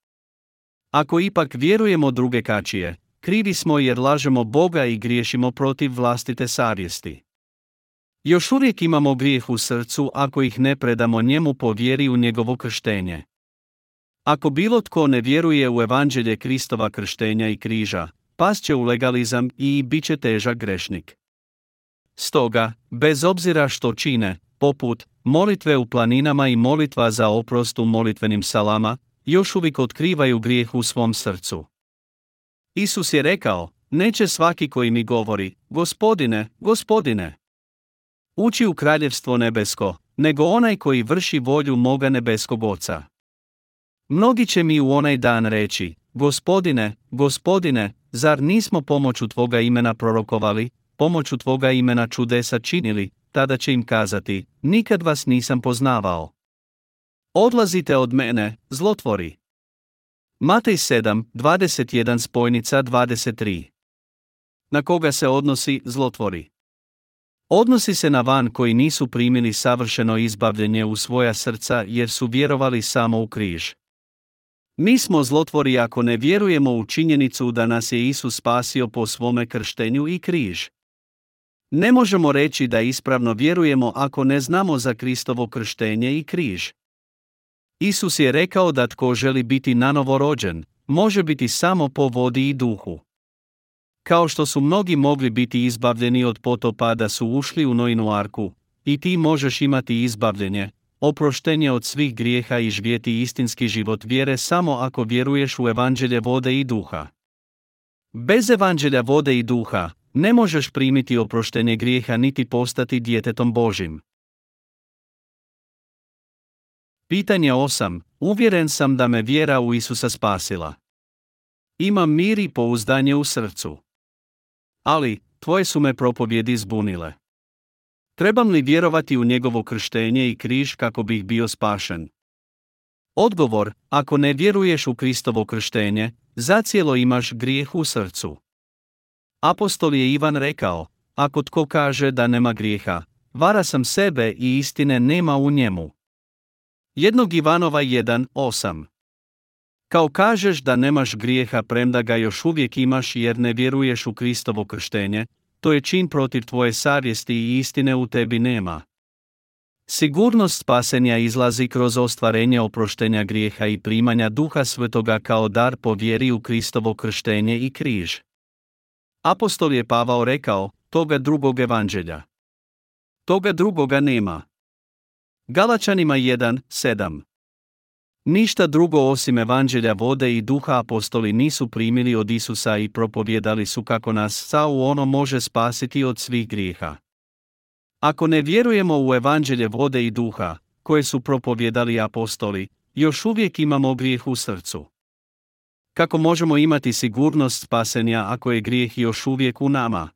Ako ipak vjerujemo druge kačije, krivi smo jer lažemo Boga i griješimo protiv vlastite savjesti. Još uvijek imamo grijeh u srcu ako ih ne predamo njemu po vjeri u njegovo krštenje. Ako bilo tko ne vjeruje u evanđelje Kristova krštenja i križa, pas će u legalizam i bit će težak grešnik. Stoga, bez obzira što čine, poput molitve u planinama i molitva za oprost u molitvenim salama, još uvijek otkrivaju grijeh u svom srcu. Isus je rekao, neće svaki koji mi govori, gospodine, gospodine. Ući u kraljevstvo nebesko, nego onaj koji vrši volju moga nebeskog oca. Mnogi će mi u onaj dan reći, gospodine, gospodine, zar nismo pomoću tvoga imena prorokovali, pomoću tvoga imena čudesa činili, tada će im kazati, nikad vas nisam poznavao. Odlazite od mene, zlotvori. Matej 7, 21 spojnica 23. Na koga se odnosi zlotvori? Odnosi se na van koji nisu primili savršeno izbavljenje u svoja srca jer su vjerovali samo u križ. Mi smo zlotvori ako ne vjerujemo u činjenicu da nas je Isus spasio po svome krštenju i križ. Ne možemo reći da ispravno vjerujemo ako ne znamo za Kristovo krštenje i križ. Isus je rekao da tko želi biti nanovo rođen, može biti samo po vodi i duhu. Kao što su mnogi mogli biti izbavljeni od potopa da su ušli u Noinu arku, i ti možeš imati izbavljenje, oproštenje od svih grijeha i živjeti istinski život vjere samo ako vjeruješ u evanđelje vode i duha. Bez evanđelja vode i duha, ne možeš primiti oproštenje grijeha niti postati djetetom Božim. Pitanje 8. Uvjeren sam da me vjera u Isusa spasila. Imam mir i pouzdanje u srcu. Ali, tvoje su me propovjedi zbunile. Trebam li vjerovati u njegovo krštenje i križ kako bih bio spašen? Odgovor, ako ne vjeruješ u Kristovo krštenje, zacijelo imaš grijeh u srcu. Apostol je Ivan rekao, ako tko kaže da nema grijeha, vara sam sebe i istine nema u njemu. Jednog Ivanova 1.8 Kao kažeš da nemaš grijeha premda ga još uvijek imaš jer ne vjeruješ u Kristovo krštenje, to je čin protiv tvoje savjesti i istine u tebi nema. Sigurnost spasenja izlazi kroz ostvarenje oproštenja grijeha i primanja duha svetoga kao dar po vjeri u Kristovo krštenje i križ. Apostol je Pavao rekao, toga drugog evanđelja. Toga drugoga nema. Galačanima 1, 7 Ništa drugo osim evanđelja vode i duha apostoli nisu primili od Isusa i propovjedali su kako nas sa u ono može spasiti od svih grijeha. Ako ne vjerujemo u evanđelje vode i duha, koje su propovjedali apostoli, još uvijek imamo grijeh u srcu. Kako možemo imati sigurnost spasenja ako je grijeh još uvijek u nama?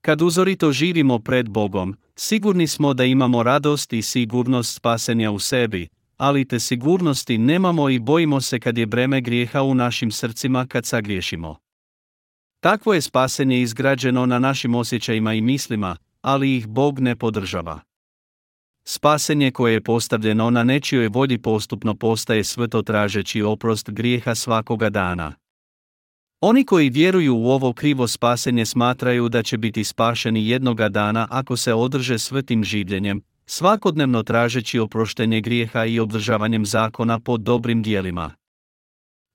Kad uzorito živimo pred Bogom, sigurni smo da imamo radost i sigurnost spasenja u sebi, ali te sigurnosti nemamo i bojimo se kad je breme grijeha u našim srcima kad sagriješimo. Takvo je spasenje izgrađeno na našim osjećajima i mislima, ali ih Bog ne podržava. Spasenje koje je postavljeno na nečijoj volji postupno postaje sveto tražeći oprost grijeha svakoga dana. Oni koji vjeruju u ovo krivo spasenje smatraju da će biti spašeni jednoga dana ako se održe svetim življenjem, svakodnevno tražeći oproštenje grijeha i obdržavanjem zakona pod dobrim dijelima.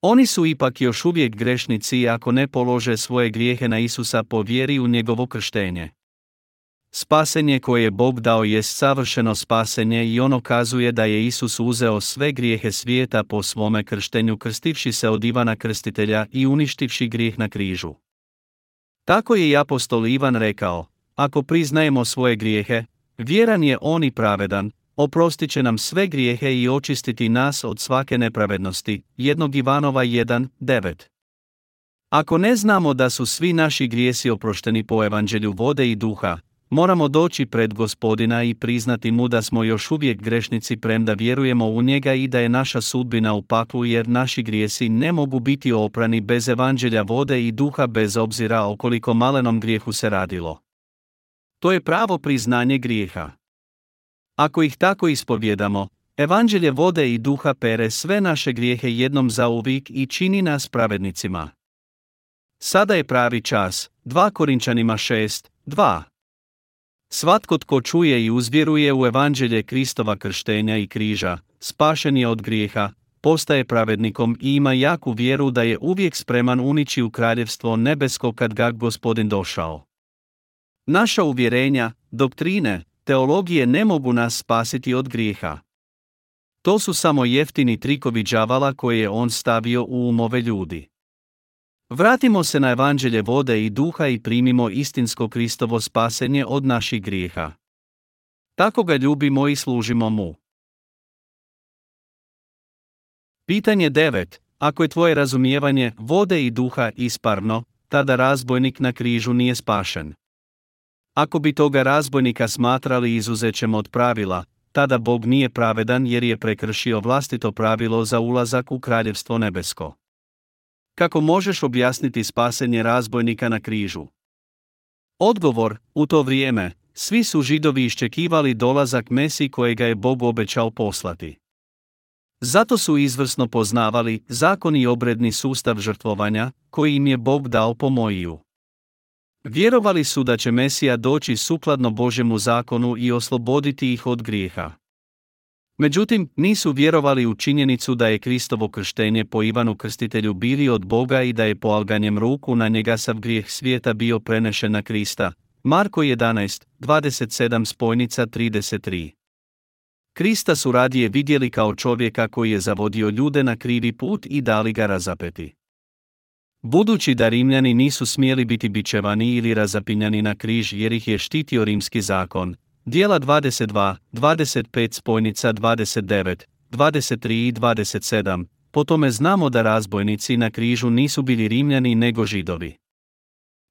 Oni su ipak još uvijek grešnici ako ne polože svoje grijehe na Isusa po vjeri u njegovo krštenje. Spasenje koje je Bog dao je savršeno spasenje i ono kazuje da je Isus uzeo sve grijehe svijeta po svome krštenju krstivši se od Ivana Krstitelja i uništivši grijeh na križu. Tako je i apostol Ivan rekao, ako priznajemo svoje grijehe, Vjeran je on i pravedan, oprostit će nam sve grijehe i očistiti nas od svake nepravednosti. Jednog Ivanova 1, 9. Ako ne znamo da su svi naši grijesi oprošteni po evanđelju vode i duha, moramo doći pred gospodina i priznati mu da smo još uvijek grešnici premda vjerujemo u njega i da je naša sudbina u paklu jer naši grijesi ne mogu biti oprani bez evanđelja vode i duha bez obzira o koliko malenom grijehu se radilo. To je pravo priznanje grijeha. Ako ih tako ispovjedamo, evanđelje vode i duha pere sve naše grijehe jednom za uvijek i čini nas pravednicima. Sada je pravi čas, 2 Korinčanima 6, 2. Svatko tko čuje i uzvjeruje u evanđelje Kristova krštenja i križa, spašen je od grijeha, postaje pravednikom i ima jaku vjeru da je uvijek spreman unići u kraljevstvo nebesko kad ga gospodin došao. Naša uvjerenja, doktrine, teologije ne mogu nas spasiti od grijeha. To su samo jeftini trikovi đavala koje je on stavio u umove ljudi. Vratimo se na evanđelje vode i duha i primimo istinsko Kristovo spasenje od naših grijeha. Tako ga ljubimo i služimo mu. Pitanje 9. Ako je tvoje razumijevanje vode i duha isparno, tada razbojnik na križu nije spašen. Ako bi toga razbojnika smatrali izuzećem od pravila, tada Bog nije pravedan jer je prekršio vlastito pravilo za ulazak u kraljevstvo nebesko. Kako možeš objasniti spasenje razbojnika na križu? Odgovor, u to vrijeme, svi su židovi iščekivali dolazak Mesi kojega je Bog obećao poslati. Zato su izvrsno poznavali zakon i obredni sustav žrtvovanja, koji im je Bog dao po Mojiju. Vjerovali su da će Mesija doći sukladno Božjemu zakonu i osloboditi ih od grijeha. Međutim, nisu vjerovali u činjenicu da je Kristovo krštenje po Ivanu Krstitelju bili od Boga i da je po alganjem ruku na njega sav grijeh svijeta bio prenešen na Krista. Marko 11, 27 spojnica 33 Krista su radije vidjeli kao čovjeka koji je zavodio ljude na krivi put i dali ga razapeti. Budući da Rimljani nisu smjeli biti bičevani ili razapinjani na križ jer ih je štitio rimski zakon, dijela 22, 25 spojnica 29, 23 i 27, po tome znamo da razbojnici na križu nisu bili Rimljani nego Židovi.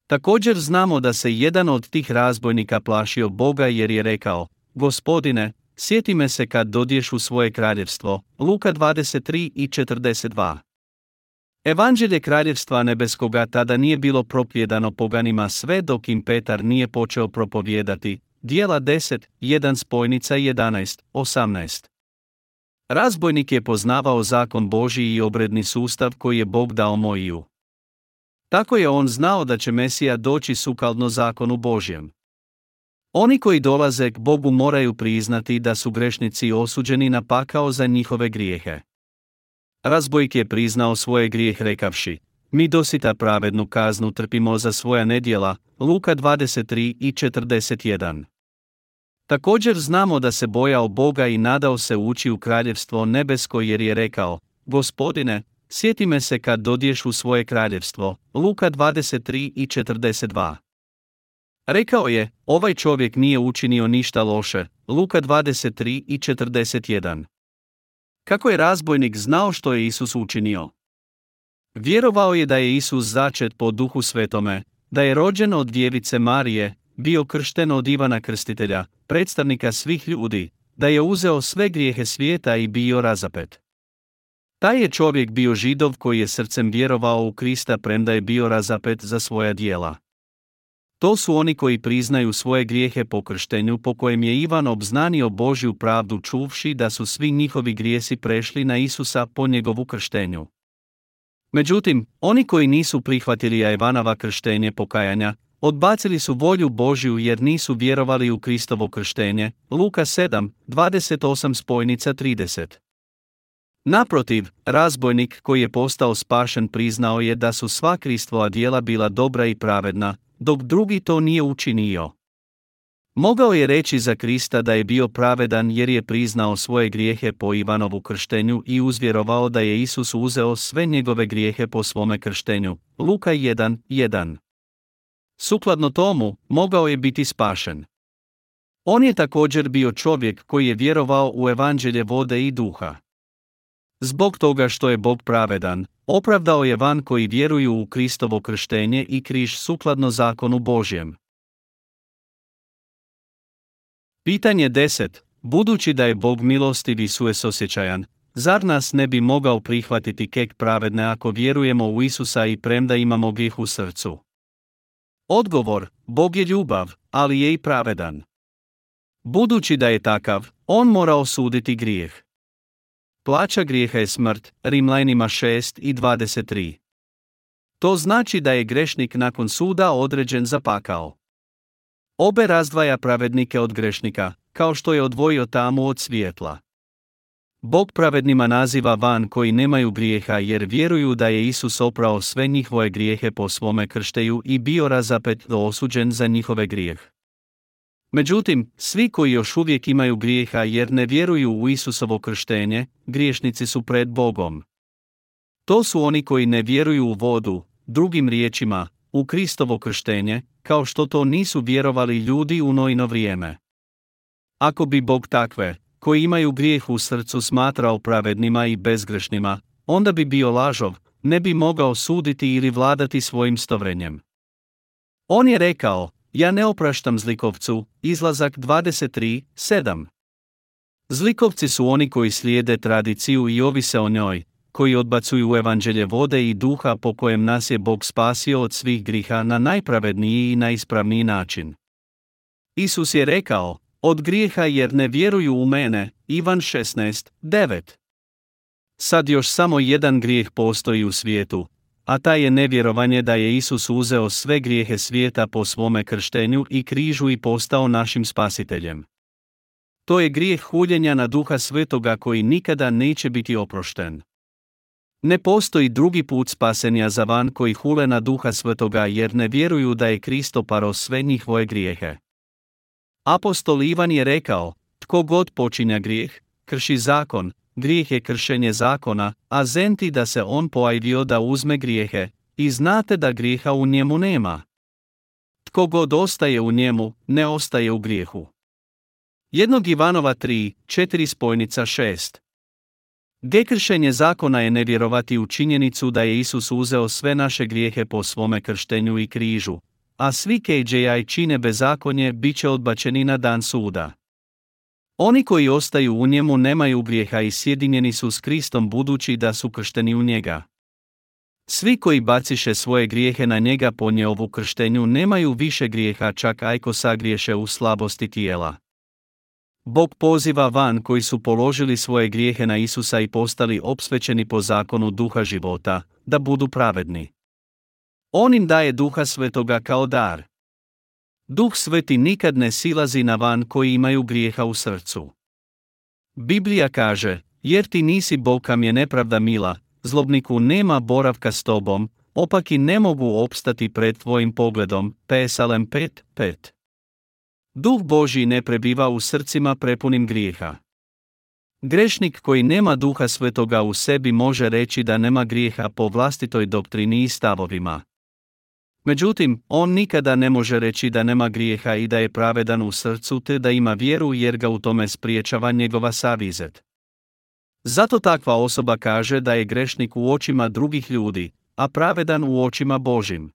Također znamo da se jedan od tih razbojnika plašio Boga jer je rekao, Gospodine, sjeti me se kad dodješ u svoje kraljevstvo, Luka 23 i 42. Evanđelje kraljevstva nebeskoga tada nije bilo propjedano poganima sve dok im Petar nije počeo propovijedati, dijela 10, 1 spojnica 11, 18. Razbojnik je poznavao zakon Božji i obredni sustav koji je Bog dao Mojiju. Tako je on znao da će Mesija doći sukladno zakonu Božjem. Oni koji dolaze k Bogu moraju priznati da su grešnici osuđeni na pakao za njihove grijehe. Razbojik je priznao svoje grijeh rekavši, mi dosita pravednu kaznu trpimo za svoja nedjela, Luka 23 i 41. Također znamo da se bojao Boga i nadao se ući u kraljevstvo nebesko jer je rekao, Gospodine, sjeti me se kad dodješ u svoje kraljevstvo, Luka 23 i 42. Rekao je, ovaj čovjek nije učinio ništa loše, Luka 23 i 41. Kako je razbojnik znao što je Isus učinio? Vjerovao je da je Isus začet po duhu svetome, da je rođen od djevice Marije, bio kršten od Ivana Krstitelja, predstavnika svih ljudi, da je uzeo sve grijehe svijeta i bio razapet. Taj je čovjek bio židov koji je srcem vjerovao u Krista premda je bio razapet za svoja dijela. To su oni koji priznaju svoje grijehe po krštenju po kojem je Ivan obznanio Božju pravdu čuvši da su svi njihovi grijesi prešli na Isusa po njegovu krštenju. Međutim, oni koji nisu prihvatili Ivanova krštenje pokajanja, odbacili su volju Božju jer nisu vjerovali u Kristovo krštenje, Luka 7, 28 spojnica 30. Naprotiv, razbojnik koji je postao spašen priznao je da su sva Kristvova dijela bila dobra i pravedna, dok drugi to nije učinio. Mogao je reći za Krista da je bio pravedan jer je priznao svoje grijehe po Ivanovu krštenju i uzvjerovao da je Isus uzeo sve njegove grijehe po svome krštenju. Luka 1, 1. Sukladno tomu, mogao je biti spašen. On je također bio čovjek koji je vjerovao u evanđelje vode i duha. Zbog toga što je Bog pravedan, opravdao je van koji vjeruju u Kristovo krštenje i križ sukladno zakonu Božjem. Pitanje 10. Budući da je Bog milostiv i suesosjećajan, zar nas ne bi mogao prihvatiti kek pravedne ako vjerujemo u Isusa i premda imamo grijeh u srcu? Odgovor, Bog je ljubav, ali je i pravedan. Budući da je takav, on mora osuditi grijeh. Plaća grijeha je smrt, Rimlajnima 6 i 23. To znači da je grešnik nakon suda određen za pakao. Obe razdvaja pravednike od grešnika, kao što je odvojio tamu od svijetla. Bog pravednima naziva van koji nemaju grijeha jer vjeruju da je Isus oprao sve njihove grijehe po svome kršteju i bio razapet do osuđen za njihove grijeh. Međutim, svi koji još uvijek imaju grijeha jer ne vjeruju u Isusovo krštenje, griješnici su pred Bogom. To su oni koji ne vjeruju u vodu, drugim riječima, u Kristovo krštenje, kao što to nisu vjerovali ljudi u nojno vrijeme. Ako bi Bog takve, koji imaju grijeh u srcu smatrao pravednima i bezgrešnima, onda bi bio lažov, ne bi mogao suditi ili vladati svojim stovrenjem. On je rekao, ja ne opraštam zlikovcu, izlazak 23, 7. Zlikovci su oni koji slijede tradiciju i ovise o njoj, koji odbacuju evanđelje vode i duha po kojem nas je Bog spasio od svih griha na najpravedniji i najispravniji način. Isus je rekao, od grijeha jer ne vjeruju u mene, Ivan 16, 9. Sad još samo jedan grijeh postoji u svijetu, a taj je nevjerovanje da je Isus uzeo sve grijehe svijeta po svome krštenju i križu i postao našim spasiteljem. To je grijeh huljenja na duha svetoga koji nikada neće biti oprošten. Ne postoji drugi put spasenja za van koji hule na duha svetoga jer ne vjeruju da je Kristo paro sve njihove grijehe. Apostol Ivan je rekao, tko god počinja grijeh, krši zakon, grijeh je kršenje zakona, a zenti da se on poajdio da uzme grijehe, i znate da grijeha u njemu nema. Tko god ostaje u njemu, ne ostaje u grijehu. Jednog Ivanova 3, 4 spojnica 6. Dekršenje zakona je nevjerovati u činjenicu da je Isus uzeo sve naše grijehe po svome krštenju i križu, a svi KJI čine bezakonje bit će odbačeni na dan suda. Oni koji ostaju u njemu nemaju grijeha i sjedinjeni su s Kristom budući da su kršteni u njega. Svi koji baciše svoje grijehe na njega po njeovu krštenju nemaju više grijeha čak ajko sagriješe u slabosti tijela. Bog poziva van koji su položili svoje grijehe na Isusa i postali opsvećeni po zakonu duha života, da budu pravedni. On im daje duha svetoga kao dar. Duh sveti nikad ne silazi na van koji imaju grijeha u srcu. Biblija kaže, jer ti nisi Bog kam je nepravda mila, zlobniku nema boravka s tobom, opaki ne mogu opstati pred tvojim pogledom, Psalm 5, 5. Duh Božji ne prebiva u srcima prepunim grijeha. Grešnik koji nema duha svetoga u sebi može reći da nema grijeha po vlastitoj doktrini i stavovima. Međutim, on nikada ne može reći da nema grijeha i da je pravedan u srcu te da ima vjeru jer ga u tome spriječava njegova savizet. Zato takva osoba kaže da je grešnik u očima drugih ljudi, a pravedan u očima Božim.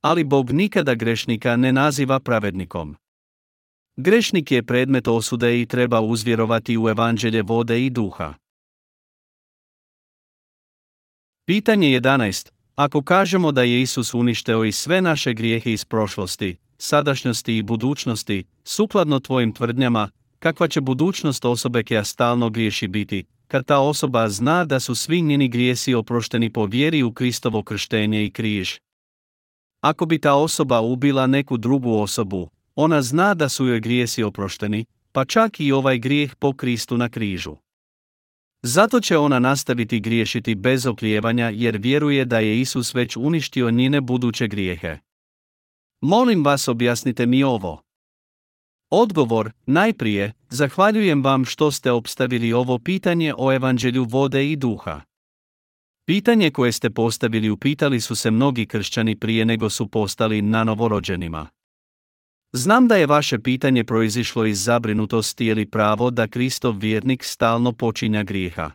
Ali Bog nikada grešnika ne naziva pravednikom. Grešnik je predmet osude i treba uzvjerovati u evanđelje vode i duha. Pitanje 11. Ako kažemo da je Isus uništeo i sve naše grijehe iz prošlosti, sadašnjosti i budućnosti, sukladno tvojim tvrdnjama, kakva će budućnost osobe koja stalno griješi biti, kad ta osoba zna da su svi njeni grijesi oprošteni po vjeri u Kristovo krštenje i križ. Ako bi ta osoba ubila neku drugu osobu, ona zna da su joj grijesi oprošteni, pa čak i ovaj grijeh po Kristu na križu. Zato će ona nastaviti griješiti bez oklijevanja jer vjeruje da je Isus već uništio njene buduće grijehe. Molim vas objasnite mi ovo. Odgovor, najprije, zahvaljujem vam što ste obstavili ovo pitanje o evanđelju vode i duha. Pitanje koje ste postavili upitali su se mnogi kršćani prije nego su postali na novorođenima. Znam da je vaše pitanje proizišlo iz zabrinutosti ili pravo da Kristov vjernik stalno počinja grijeha.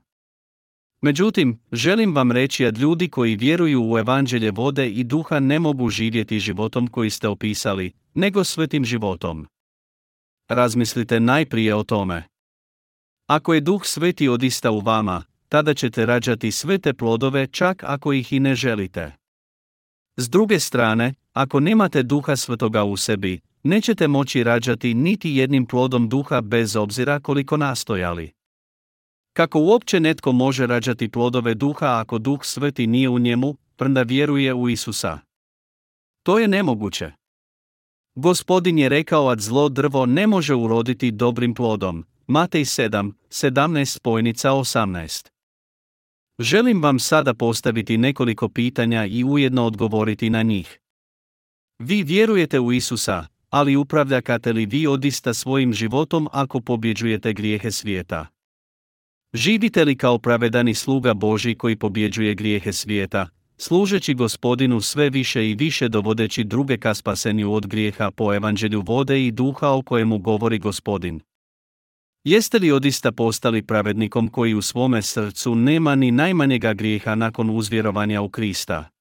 Međutim, želim vam reći da ljudi koji vjeruju u evanđelje vode i duha ne mogu živjeti životom koji ste opisali, nego svetim životom. Razmislite najprije o tome. Ako je duh sveti odista u vama, tada ćete rađati sve te plodove čak ako ih i ne želite. S druge strane, ako nemate duha svetoga u sebi, nećete moći rađati niti jednim plodom duha bez obzira koliko nastojali. Kako uopće netko može rađati plodove duha ako duh sveti nije u njemu, prnda vjeruje u Isusa? To je nemoguće. Gospodin je rekao da zlo drvo ne može uroditi dobrim plodom. Matej 7, 17 spojnica 18. Želim vam sada postaviti nekoliko pitanja i ujedno odgovoriti na njih. Vi vjerujete u Isusa, ali upravljate li vi odista svojim životom ako pobjeđujete grijehe svijeta? Živite li kao pravedani sluga Boži koji pobjeđuje grijehe svijeta, služeći gospodinu sve više i više dovodeći druge ka spasenju od grijeha po evanđelju vode i duha o kojemu govori gospodin. Jeste li odista postali pravednikom koji u svome srcu nema ni najmanjega grijeha nakon uzvjerovanja u Krista?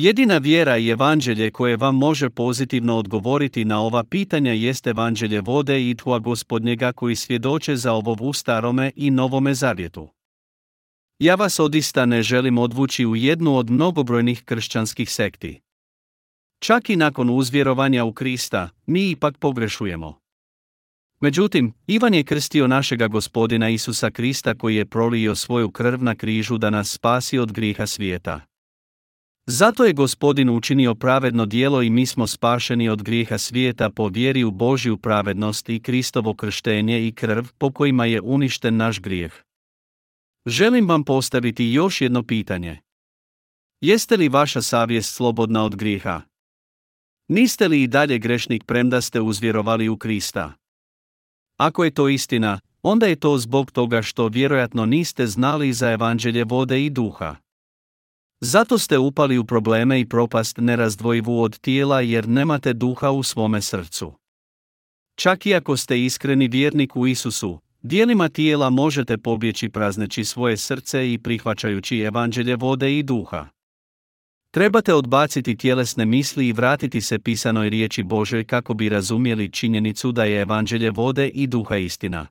Jedina vjera i evanđelje koje vam može pozitivno odgovoriti na ova pitanja jeste evanđelje vode i tva gospodnjega koji svjedoče za ovo u starome i novome zavjetu. Ja vas odista ne želim odvući u jednu od mnogobrojnih kršćanskih sekti. Čak i nakon uzvjerovanja u Krista, mi ipak pogrešujemo. Međutim, Ivan je krstio našega gospodina Isusa Krista koji je prolio svoju krv na križu da nas spasi od griha svijeta. Zato je gospodin učinio pravedno dijelo i mi smo spašeni od grijeha svijeta po vjeri u Božju pravednost i Kristovo krštenje i krv po kojima je uništen naš grijeh. Želim vam postaviti još jedno pitanje. Jeste li vaša savjest slobodna od grijeha? Niste li i dalje grešnik premda ste uzvjerovali u Krista? Ako je to istina, onda je to zbog toga što vjerojatno niste znali za evanđelje vode i duha. Zato ste upali u probleme i propast nerazdvojivu od tijela jer nemate duha u svome srcu. Čak i ako ste iskreni vjernik u Isusu, dijelima tijela možete pobjeći prazneći svoje srce i prihvaćajući evanđelje vode i duha. Trebate odbaciti tjelesne misli i vratiti se pisanoj riječi Božoj kako bi razumjeli činjenicu da je evanđelje vode i duha istina.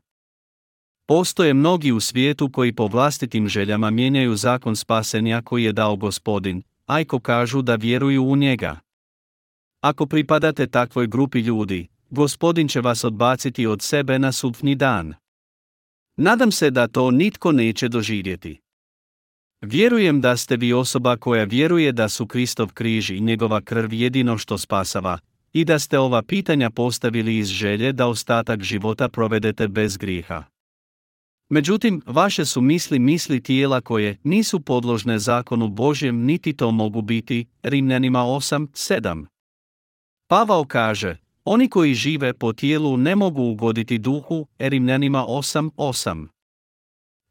Postoje mnogi u svijetu koji po vlastitim željama mijenjaju zakon spasenja koji je dao gospodin, ajko kažu da vjeruju u njega. Ako pripadate takvoj grupi ljudi, gospodin će vas odbaciti od sebe na sudnji dan. Nadam se da to nitko neće doživjeti. Vjerujem da ste vi osoba koja vjeruje da su Kristov križ i njegova krv jedino što spasava, i da ste ova pitanja postavili iz želje da ostatak života provedete bez grijeha. Međutim, vaše su misli misli tijela koje nisu podložne zakonu Božjem niti to mogu biti, Rimljanima 8, 7. Pavao kaže, oni koji žive po tijelu ne mogu ugoditi duhu, Rimljanima 8, 8.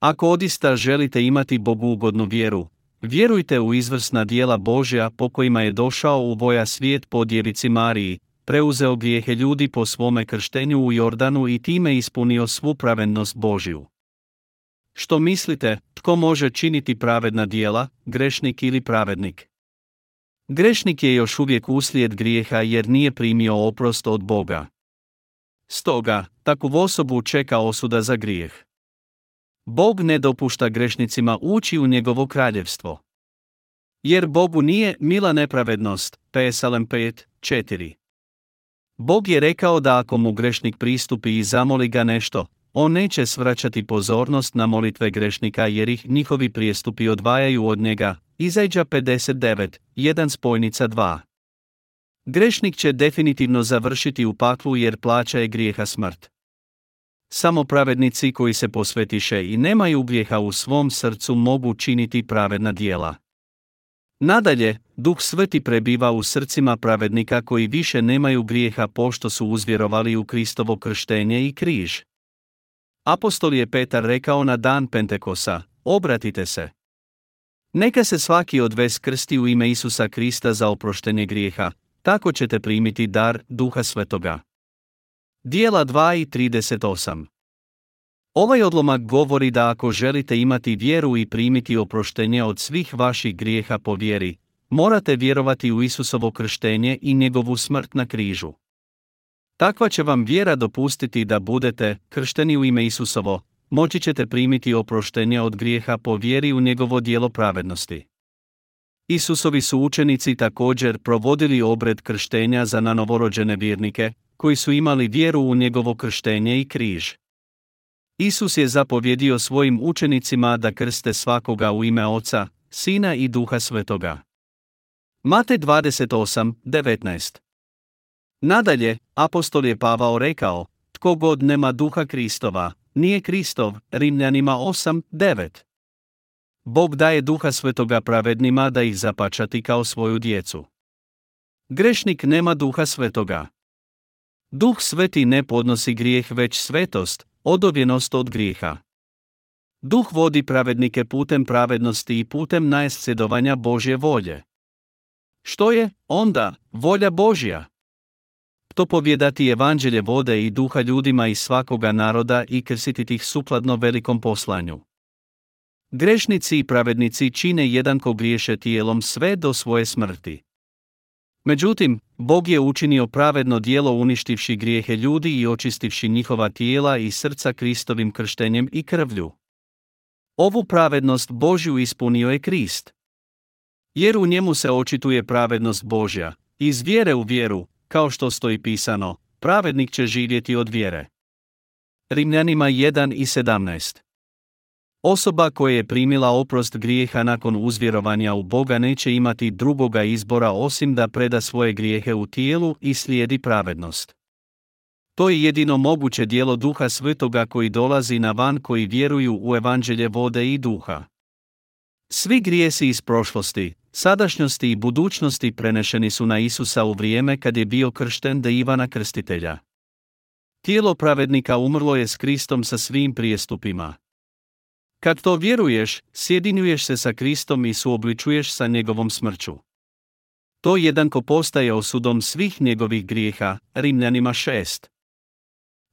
Ako odista želite imati Bogu ugodnu vjeru, vjerujte u izvrsna dijela Božja po kojima je došao u voja svijet po djevici Mariji, preuzeo grijehe ljudi po svome krštenju u Jordanu i time ispunio svu pravednost Božju. Što mislite, tko može činiti pravedna dijela, grešnik ili pravednik? Grešnik je još uvijek uslijed grijeha jer nije primio oprost od Boga. Stoga, takvu osobu čeka osuda za grijeh. Bog ne dopušta grešnicima ući u njegovo kraljevstvo. Jer Bogu nije mila nepravednost, Psalm 5, 4. Bog je rekao da ako mu grešnik pristupi i zamoli ga nešto, on neće svraćati pozornost na molitve grešnika jer ih njihovi prijestupi odvajaju od njega. Izađa 59, 1 spojnica 2. Grešnik će definitivno završiti u paklu jer plaća je grijeha smrt. Samo pravednici koji se posvetiše i nemaju grijeha u svom srcu mogu činiti pravedna dijela. Nadalje, Duh Sveti prebiva u srcima pravednika koji više nemaju grijeha pošto su uzvjerovali u Kristovo krštenje i križ. Apostol je Petar rekao na dan Pentekosa, obratite se. Neka se svaki od vas krsti u ime Isusa Krista za oproštenje grijeha, tako ćete primiti dar Duha Svetoga. Dijela 2 i 38 Ovaj odlomak govori da ako želite imati vjeru i primiti oproštenje od svih vaših grijeha po vjeri, morate vjerovati u Isusovo krštenje i njegovu smrt na križu. Takva će vam vjera dopustiti da budete kršteni u ime Isusovo, moći ćete primiti oproštenje od grijeha po vjeri u njegovo dijelo pravednosti. Isusovi su učenici također provodili obred krštenja za nanovorođene vjernike, koji su imali vjeru u njegovo krštenje i križ. Isus je zapovjedio svojim učenicima da krste svakoga u ime Oca, Sina i Duha Svetoga. Mate 28, 19 Nadalje, apostol je Pavao rekao, tko god nema duha Kristova, nije Kristov, Rimljanima 8, 9. Bog daje duha svetoga pravednima da ih zapačati kao svoju djecu. Grešnik nema duha svetoga. Duh sveti ne podnosi grijeh već svetost, odovjenost od grijeha. Duh vodi pravednike putem pravednosti i putem najsjedovanja Božje volje. Što je, onda, volja Božja? To povjedati evanđelje vode i duha ljudima iz svakoga naroda i krsiti ih sukladno velikom poslanju. Grešnici i pravednici čine jedan ko griješe tijelom sve do svoje smrti. Međutim, Bog je učinio pravedno dijelo uništivši grijehe ljudi i očistivši njihova tijela i srca Kristovim krštenjem i krvlju. Ovu pravednost Božju ispunio je Krist. Jer u njemu se očituje pravednost Božja, iz vjere u vjeru, kao što stoji pisano, pravednik će živjeti od vjere. Rimljanima 1 i 17 Osoba koja je primila oprost grijeha nakon uzvjerovanja u Boga neće imati drugoga izbora osim da preda svoje grijehe u tijelu i slijedi pravednost. To je jedino moguće dijelo duha svetoga koji dolazi na van koji vjeruju u evanđelje vode i duha. Svi grijesi iz prošlosti, sadašnjosti i budućnosti prenešeni su na Isusa u vrijeme kad je bio kršten da Ivana Krstitelja. Tijelo pravednika umrlo je s Kristom sa svim prijestupima. Kad to vjeruješ, sjedinjuješ se sa Kristom i suobličuješ sa njegovom smrću. To jedan ko postaje osudom svih njegovih grijeha, Rimljanima 6.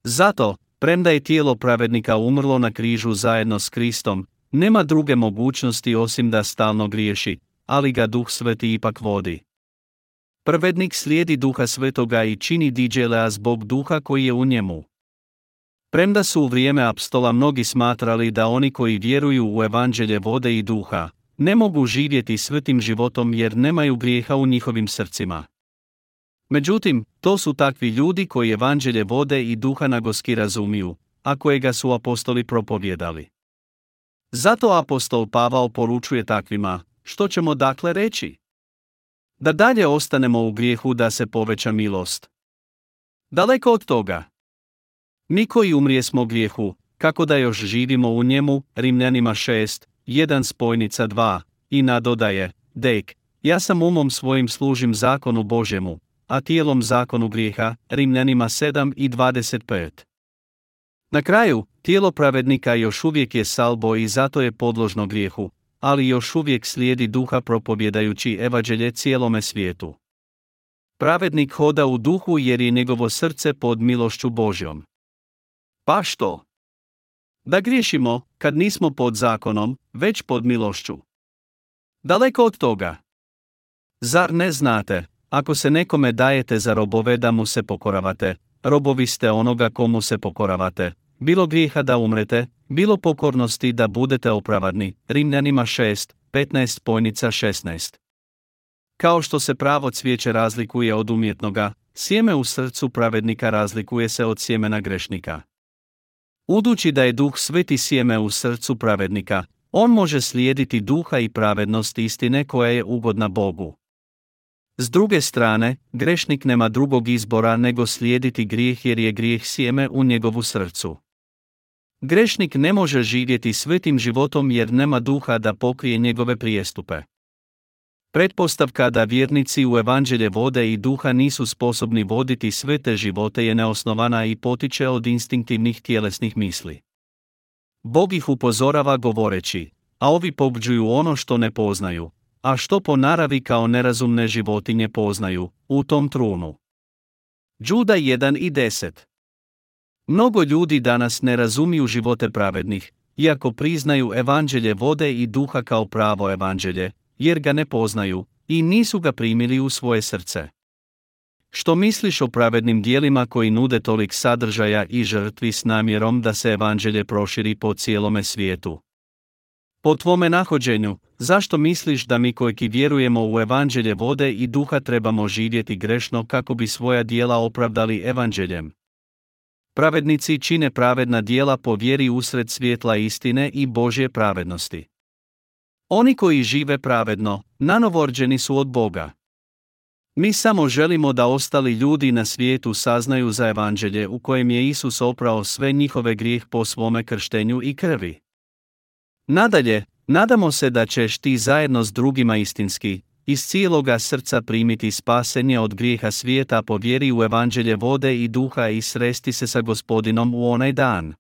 Zato, premda je tijelo pravednika umrlo na križu zajedno s Kristom, nema druge mogućnosti osim da stalno griješi, ali ga duh sveti ipak vodi. Pravednik slijedi duha svetoga i čini diđelea zbog duha koji je u njemu. Premda su u vrijeme apstola mnogi smatrali da oni koji vjeruju u evanđelje vode i duha, ne mogu živjeti svetim životom jer nemaju grijeha u njihovim srcima. Međutim, to su takvi ljudi koji evanđelje vode i duha nagoski razumiju, a kojega su apostoli propovjedali. Zato apostol Pavao poručuje takvima, što ćemo dakle reći? Da dalje ostanemo u grijehu da se poveća milost. Daleko od toga. Mi koji umrije smo grijehu, kako da još živimo u njemu, Rimljanima 6, 1 spojnica 2, i nadodaje, dek, ja sam umom svojim služim zakonu Božemu, a tijelom zakonu grijeha, Rimljanima 7 i 25. Na kraju, tijelo pravednika još uvijek je salbo i zato je podložno grijehu, ali još uvijek slijedi duha propovjedajući evađelje cijelome svijetu. Pravednik hoda u duhu jer je njegovo srce pod milošću Božjom. Pa što? Da griješimo, kad nismo pod zakonom, već pod milošću. Daleko od toga. Zar ne znate, ako se nekome dajete za robove da mu se pokoravate, robovi ste onoga komu se pokoravate, bilo grijeha da umrete, bilo pokornosti da budete opravadni, Rimljanima 6, 15 pojnica 16. Kao što se pravo cvijeće razlikuje od umjetnoga, sjeme u srcu pravednika razlikuje se od sjemena grešnika. Udući da je duh sveti sjeme u srcu pravednika, on može slijediti duha i pravednost istine koja je ugodna Bogu. S druge strane, grešnik nema drugog izbora nego slijediti grijeh jer je grijeh sjeme u njegovu srcu. Grešnik ne može živjeti svetim životom jer nema duha da pokrije njegove prijestupe. Pretpostavka da vjernici u evanđelje vode i duha nisu sposobni voditi sve te živote je neosnovana i potiče od instinktivnih tjelesnih misli. Bog ih upozorava govoreći, a ovi pobđuju ono što ne poznaju, a što po naravi kao nerazumne životinje poznaju, u tom trunu. Đuda 1 i 10 Mnogo ljudi danas ne razumiju živote pravednih, iako priznaju evanđelje vode i duha kao pravo evanđelje, jer ga ne poznaju i nisu ga primili u svoje srce. Što misliš o pravednim dijelima koji nude tolik sadržaja i žrtvi s namjerom da se evanđelje proširi po cijelome svijetu? Po tvome nahođenju, zašto misliš da mi koji vjerujemo u evanđelje vode i duha trebamo živjeti grešno kako bi svoja dijela opravdali evanđeljem? Pravednici čine pravedna dijela po vjeri usred svjetla istine i Božje pravednosti. Oni koji žive pravedno, nanovorđeni su od Boga. Mi samo želimo da ostali ljudi na svijetu saznaju za evanđelje u kojem je Isus oprao sve njihove grijeh po svome krštenju i krvi. Nadalje, nadamo se da ćeš ti zajedno s drugima istinski, iz cijeloga srca primiti spasenje od grijeha svijeta po vjeri u evanđelje vode i duha i sresti se sa gospodinom u onaj dan.